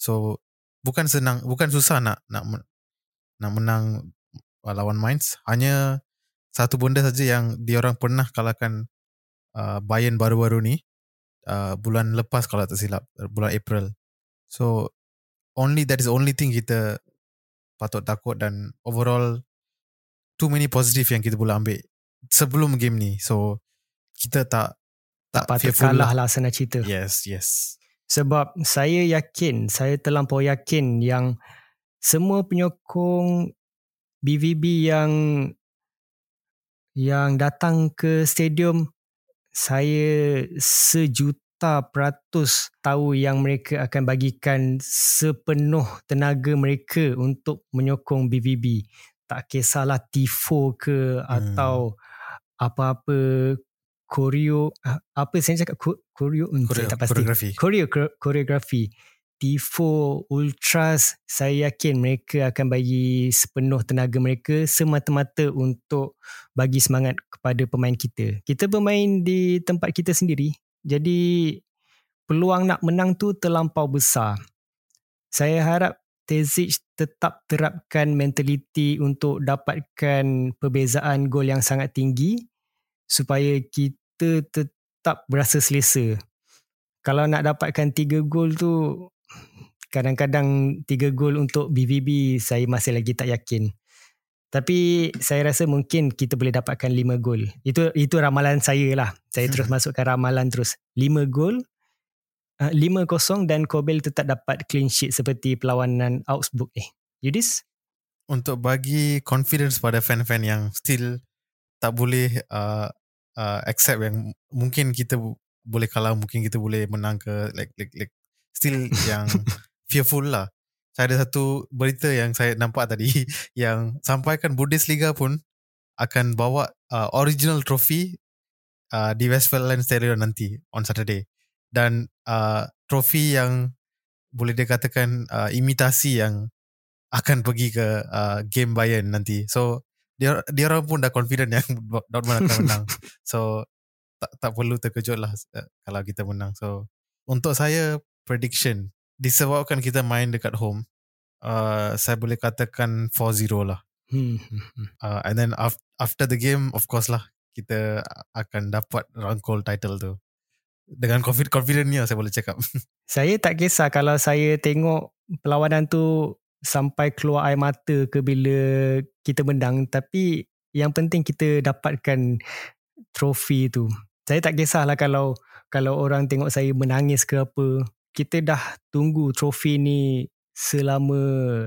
So bukan senang bukan susah nak nak nak menang uh, lawan Mainz. Hanya satu benda saja yang dia orang pernah kalahkan uh, Bayern baru-baru ni uh, bulan lepas kalau tak silap bulan April. So only that is only thing kita patut takut dan overall too many positive yang kita boleh ambil sebelum game ni. So kita tak tak patut kalah lah senang cerita. Yes yes sebab saya yakin, saya terlampau yakin yang semua penyokong BVB yang yang datang ke stadium saya sejuta peratus tahu yang mereka akan bagikan sepenuh tenaga mereka untuk menyokong BVB. Tak kisahlah tifo ke hmm. atau apa-apa koreo ah, apa saya cakap koreo saya tak pasti koreografi koreo koreografi Tifo Ultras saya yakin mereka akan bagi sepenuh tenaga mereka semata-mata untuk bagi semangat kepada pemain kita. Kita bermain di tempat kita sendiri. Jadi peluang nak menang tu terlampau besar. Saya harap Tezic tetap terapkan mentaliti untuk dapatkan perbezaan gol yang sangat tinggi supaya kita kita tetap berasa selesa. Kalau nak dapatkan tiga gol tu, kadang-kadang tiga gol untuk BVB saya masih lagi tak yakin. Tapi saya rasa mungkin kita boleh dapatkan lima gol. Itu itu ramalan saya lah. Saya terus masukkan ramalan terus. Lima gol, uh, lima kosong dan Kobel tetap dapat clean sheet seperti perlawanan Augsburg ni. Yudis? Untuk bagi confidence pada fan-fan yang still tak boleh uh, uh, accept yang mungkin kita boleh kalah mungkin kita boleh menang ke like like like still yang <laughs> fearful lah. Saya ada satu berita yang saya nampak tadi <laughs> yang sampaikan Bundesliga pun akan bawa uh, original trophy uh, di Westfalen Stadium nanti on Saturday. Dan uh, trophy yang boleh dikatakan uh, imitasi yang akan pergi ke uh, game Bayern nanti. So dia dia orang pun dah confident yang <laughs> Dortmund akan <laughs> menang. So tak tak perlu terkejut lah uh, kalau kita menang. So untuk saya prediction disebabkan kita main dekat home, uh, saya boleh katakan 4-0 lah. Hmm, hmm, hmm. Uh, and then after the game, of course lah, kita akan dapat rangkul title tu. Dengan confident, confident ni lah saya boleh cakap. <laughs> Saya tak kisah kalau saya tengok perlawanan tu sampai keluar air mata ke bila kita menang tapi yang penting kita dapatkan trofi tu. Saya tak kisahlah kalau kalau orang tengok saya menangis ke apa. Kita dah tunggu trofi ni selama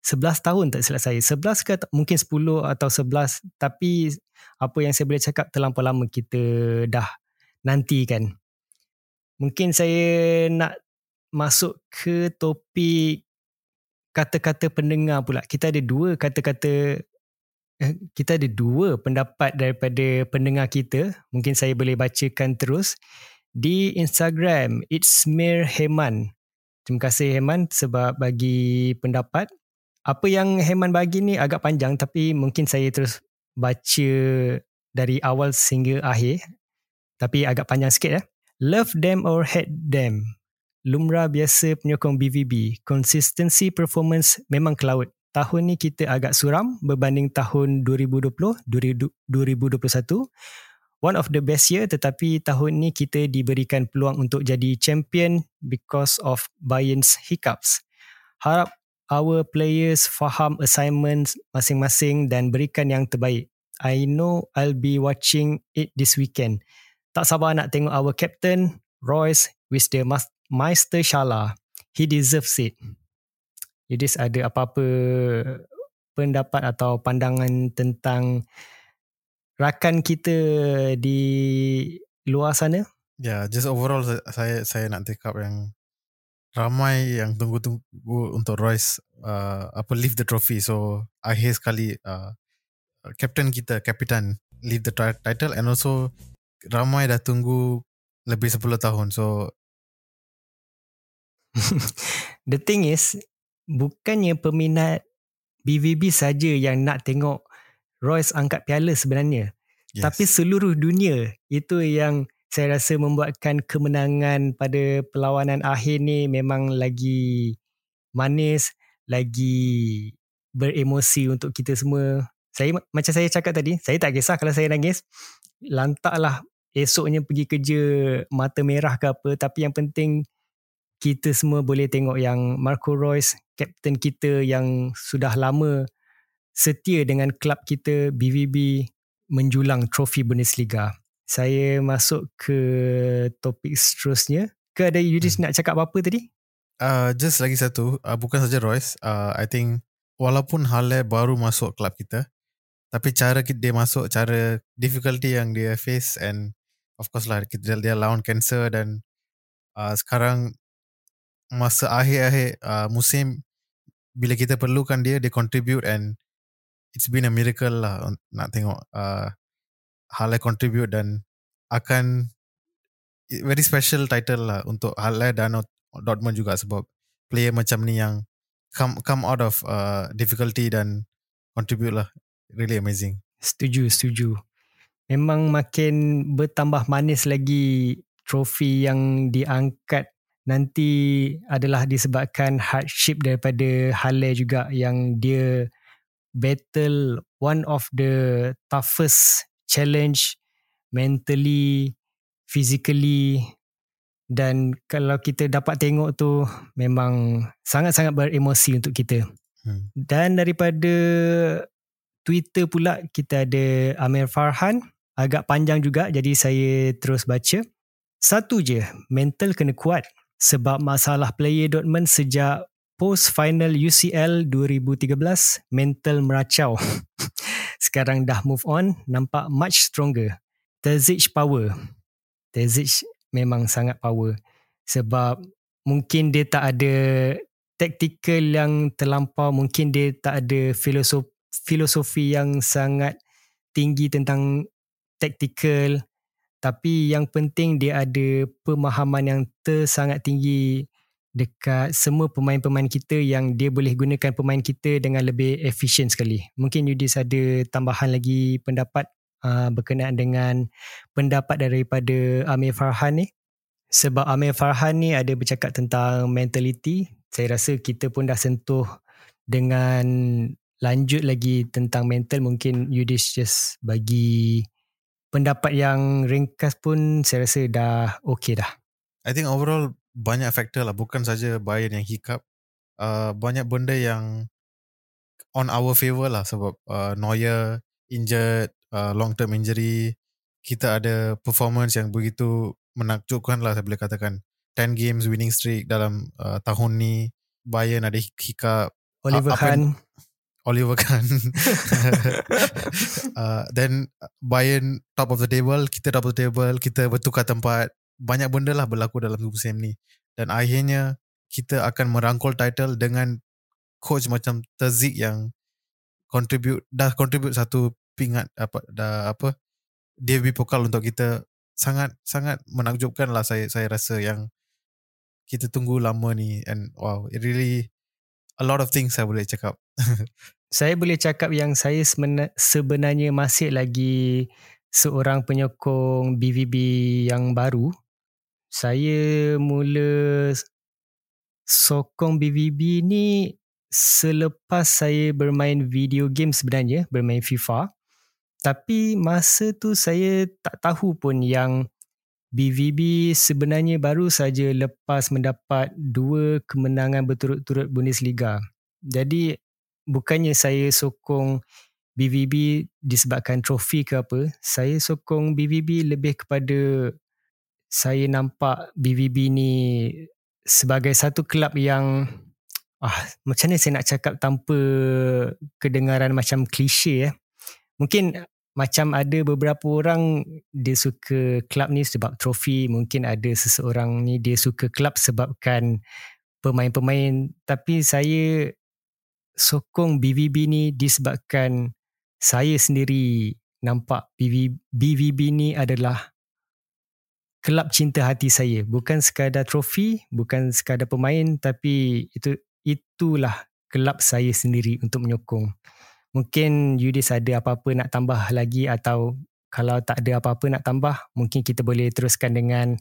11 tahun tak silap saya. 11 ke mungkin 10 atau 11 tapi apa yang saya boleh cakap terlampau lama kita dah nantikan. Mungkin saya nak masuk ke topik kata-kata pendengar pula. Kita ada dua kata-kata eh, kita ada dua pendapat daripada pendengar kita. Mungkin saya boleh bacakan terus di Instagram It's Mir Heman. Terima kasih Heman sebab bagi pendapat. apa yang Heman bagi ni agak panjang tapi mungkin saya terus baca dari awal sehingga akhir. Tapi agak panjang sikit ya. Love them or hate them. Lumrah biasa penyokong BVB. Consistency performance memang ke Tahun ni kita agak suram berbanding tahun 2020, 2021 one of the best year tetapi tahun ni kita diberikan peluang untuk jadi champion because of Bayern's hiccups. Harap our players faham assignments masing-masing dan berikan yang terbaik. I know I'll be watching it this weekend. Tak sabar nak tengok our captain Royce with the Meister Shala. He deserves it. Yudis ada apa-apa pendapat atau pandangan tentang rakan kita di luar sana? Ya, yeah, just overall saya saya nak take up yang ramai yang tunggu-tunggu untuk Royce uh, apa lift the trophy. So akhir sekali uh, captain kita, kapitan lift the title and also ramai dah tunggu lebih 10 tahun. So <laughs> the thing is bukannya peminat BVB saja yang nak tengok Royce angkat piala sebenarnya. Yes. Tapi seluruh dunia itu yang saya rasa membuatkan kemenangan pada perlawanan akhir ni memang lagi manis, lagi beremosi untuk kita semua. Saya macam saya cakap tadi, saya tak kisah kalau saya nangis. Lantaklah esoknya pergi kerja mata merah ke apa tapi yang penting kita semua boleh tengok yang Marco Royce, kapten kita yang sudah lama setia dengan klub kita BVB menjulang trofi Bundesliga. Saya masuk ke topik seterusnya. Ke ada Yudis hmm. nak cakap apa tadi? Uh, just lagi satu, uh, bukan saja Royce. Uh, I think walaupun Halle baru masuk klub kita, tapi cara dia masuk, cara difficulty yang dia face and of course lah dia, dia lawan cancer dan uh, sekarang masa akhir-akhir uh, musim bila kita perlukan dia, dia contribute and it's been a miracle lah nak tengok uh, Halle contribute dan akan very special title lah untuk Halle dan Dortmund juga sebab player macam ni yang come come out of uh, difficulty dan contribute lah. Really amazing. Setuju setuju. Memang makin bertambah manis lagi trofi yang diangkat nanti adalah disebabkan hardship daripada Halle juga yang dia battle one of the toughest challenge mentally, physically dan kalau kita dapat tengok tu memang sangat-sangat beremosi untuk kita. Hmm. Dan daripada Twitter pula kita ada Amir Farhan agak panjang juga jadi saya terus baca. Satu je, mental kena kuat sebab masalah player Dortmund sejak post final UCL 2013 mental meracau. <laughs> Sekarang dah move on nampak much stronger. Terzic power. Terzic memang sangat power. Sebab mungkin dia tak ada tactical yang terlampau mungkin dia tak ada filosofi filosofi yang sangat tinggi tentang tactical tapi yang penting dia ada pemahaman yang tersangat tinggi dekat semua pemain-pemain kita yang dia boleh gunakan pemain kita dengan lebih efisien sekali. Mungkin Yudis ada tambahan lagi pendapat uh, berkenaan dengan pendapat daripada Amir Farhan ni. Sebab Amir Farhan ni ada bercakap tentang mentality. Saya rasa kita pun dah sentuh dengan lanjut lagi tentang mental. Mungkin Yudis just bagi pendapat yang ringkas pun saya rasa dah okay dah. I think overall banyak faktor lah. Bukan saja Bayern yang hiccup. Uh, banyak benda yang on our favor lah sebab uh, Neuer injured uh, long term injury kita ada performance yang begitu menakjubkan lah saya boleh katakan. 10 games winning streak dalam uh, tahun ni Bayern ada hiccup. Oliver uh, Kahn Oliver Kahn. <laughs> Uh, then Bayern top of the table kita top of the table kita bertukar tempat. Banyak benda lah berlaku dalam musim ni. Dan akhirnya kita akan merangkul title dengan coach macam Terzik yang contribute dah contribute satu pingat apa dah apa DB pokal untuk kita. Sangat sangat menakjubkan lah saya saya rasa yang kita tunggu lama ni. And wow it really a lot of things saya boleh cakap. <laughs> saya boleh cakap yang saya sebenarnya masih lagi seorang penyokong BVB yang baru. Saya mula sokong BVB ni selepas saya bermain video game sebenarnya, bermain FIFA. Tapi masa tu saya tak tahu pun yang BVB sebenarnya baru saja lepas mendapat dua kemenangan berturut-turut Bundesliga. Jadi bukannya saya sokong BVB disebabkan trofi ke apa, saya sokong BVB lebih kepada saya nampak BVB ni sebagai satu kelab yang ah macam mana saya nak cakap tanpa kedengaran macam klise ya. Mungkin macam ada beberapa orang dia suka kelab ni sebab trofi, mungkin ada seseorang ni dia suka kelab sebabkan pemain-pemain. Tapi saya sokong BVB ni disebabkan saya sendiri nampak BVB, BVB ni adalah kelab cinta hati saya. Bukan sekadar trofi bukan sekadar pemain tapi itu itulah kelab saya sendiri untuk menyokong mungkin Yudis ada apa-apa nak tambah lagi atau kalau tak ada apa-apa nak tambah mungkin kita boleh teruskan dengan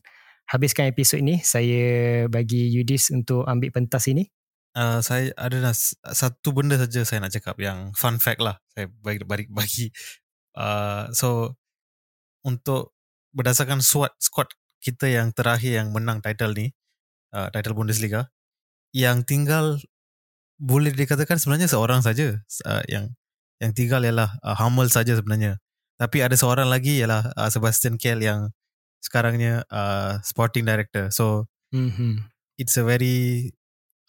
habiskan episod ini. Saya bagi Yudis untuk ambil pentas ini. Uh, saya ada satu benda saja saya nak cakap yang fun fact lah. Saya bagi bagi, bagi. Uh, so untuk berdasarkan squad squad kita yang terakhir yang menang title ni uh, title Bundesliga yang tinggal boleh dikatakan sebenarnya seorang saja uh, yang yang tinggal ialah uh, Hummel saja sebenarnya. Tapi ada seorang lagi ialah uh, Sebastian Kell yang sekarangnya uh, sporting director. So mm-hmm. it's a very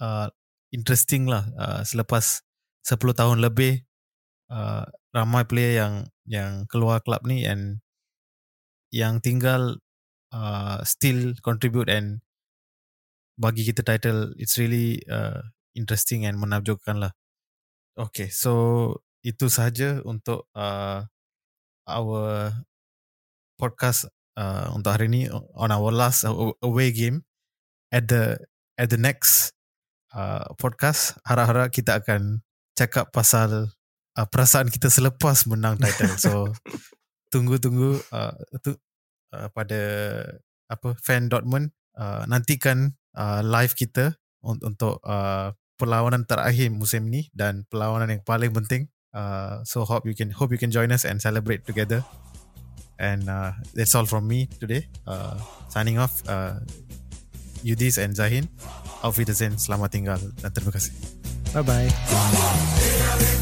uh, interesting lah uh, selepas 10 tahun lebih uh, ramai player yang yang keluar klub ni and yang tinggal uh, still contribute and bagi kita title it's really uh, interesting and menakjubkan lah. Okay, so itu sahaja untuk uh, our podcast uh, untuk hari ini on our last away game. At the at the next uh, podcast, harap-harap kita akan cakap pasal uh, perasaan kita selepas menang title. So <laughs> tunggu-tunggu uh, tu, uh, pada apa fan Dortmund uh, nantikan uh, live kita untuk uh, perlawanan terakhir musim ini dan perlawanan yang paling penting. Uh, so hope you can hope you can join us and celebrate together. And uh, that's all from me today. Uh, signing off, uh, Yudis and Zahin. Auf Wiedersehen, selamat tinggal dan terima kasih. Bye bye.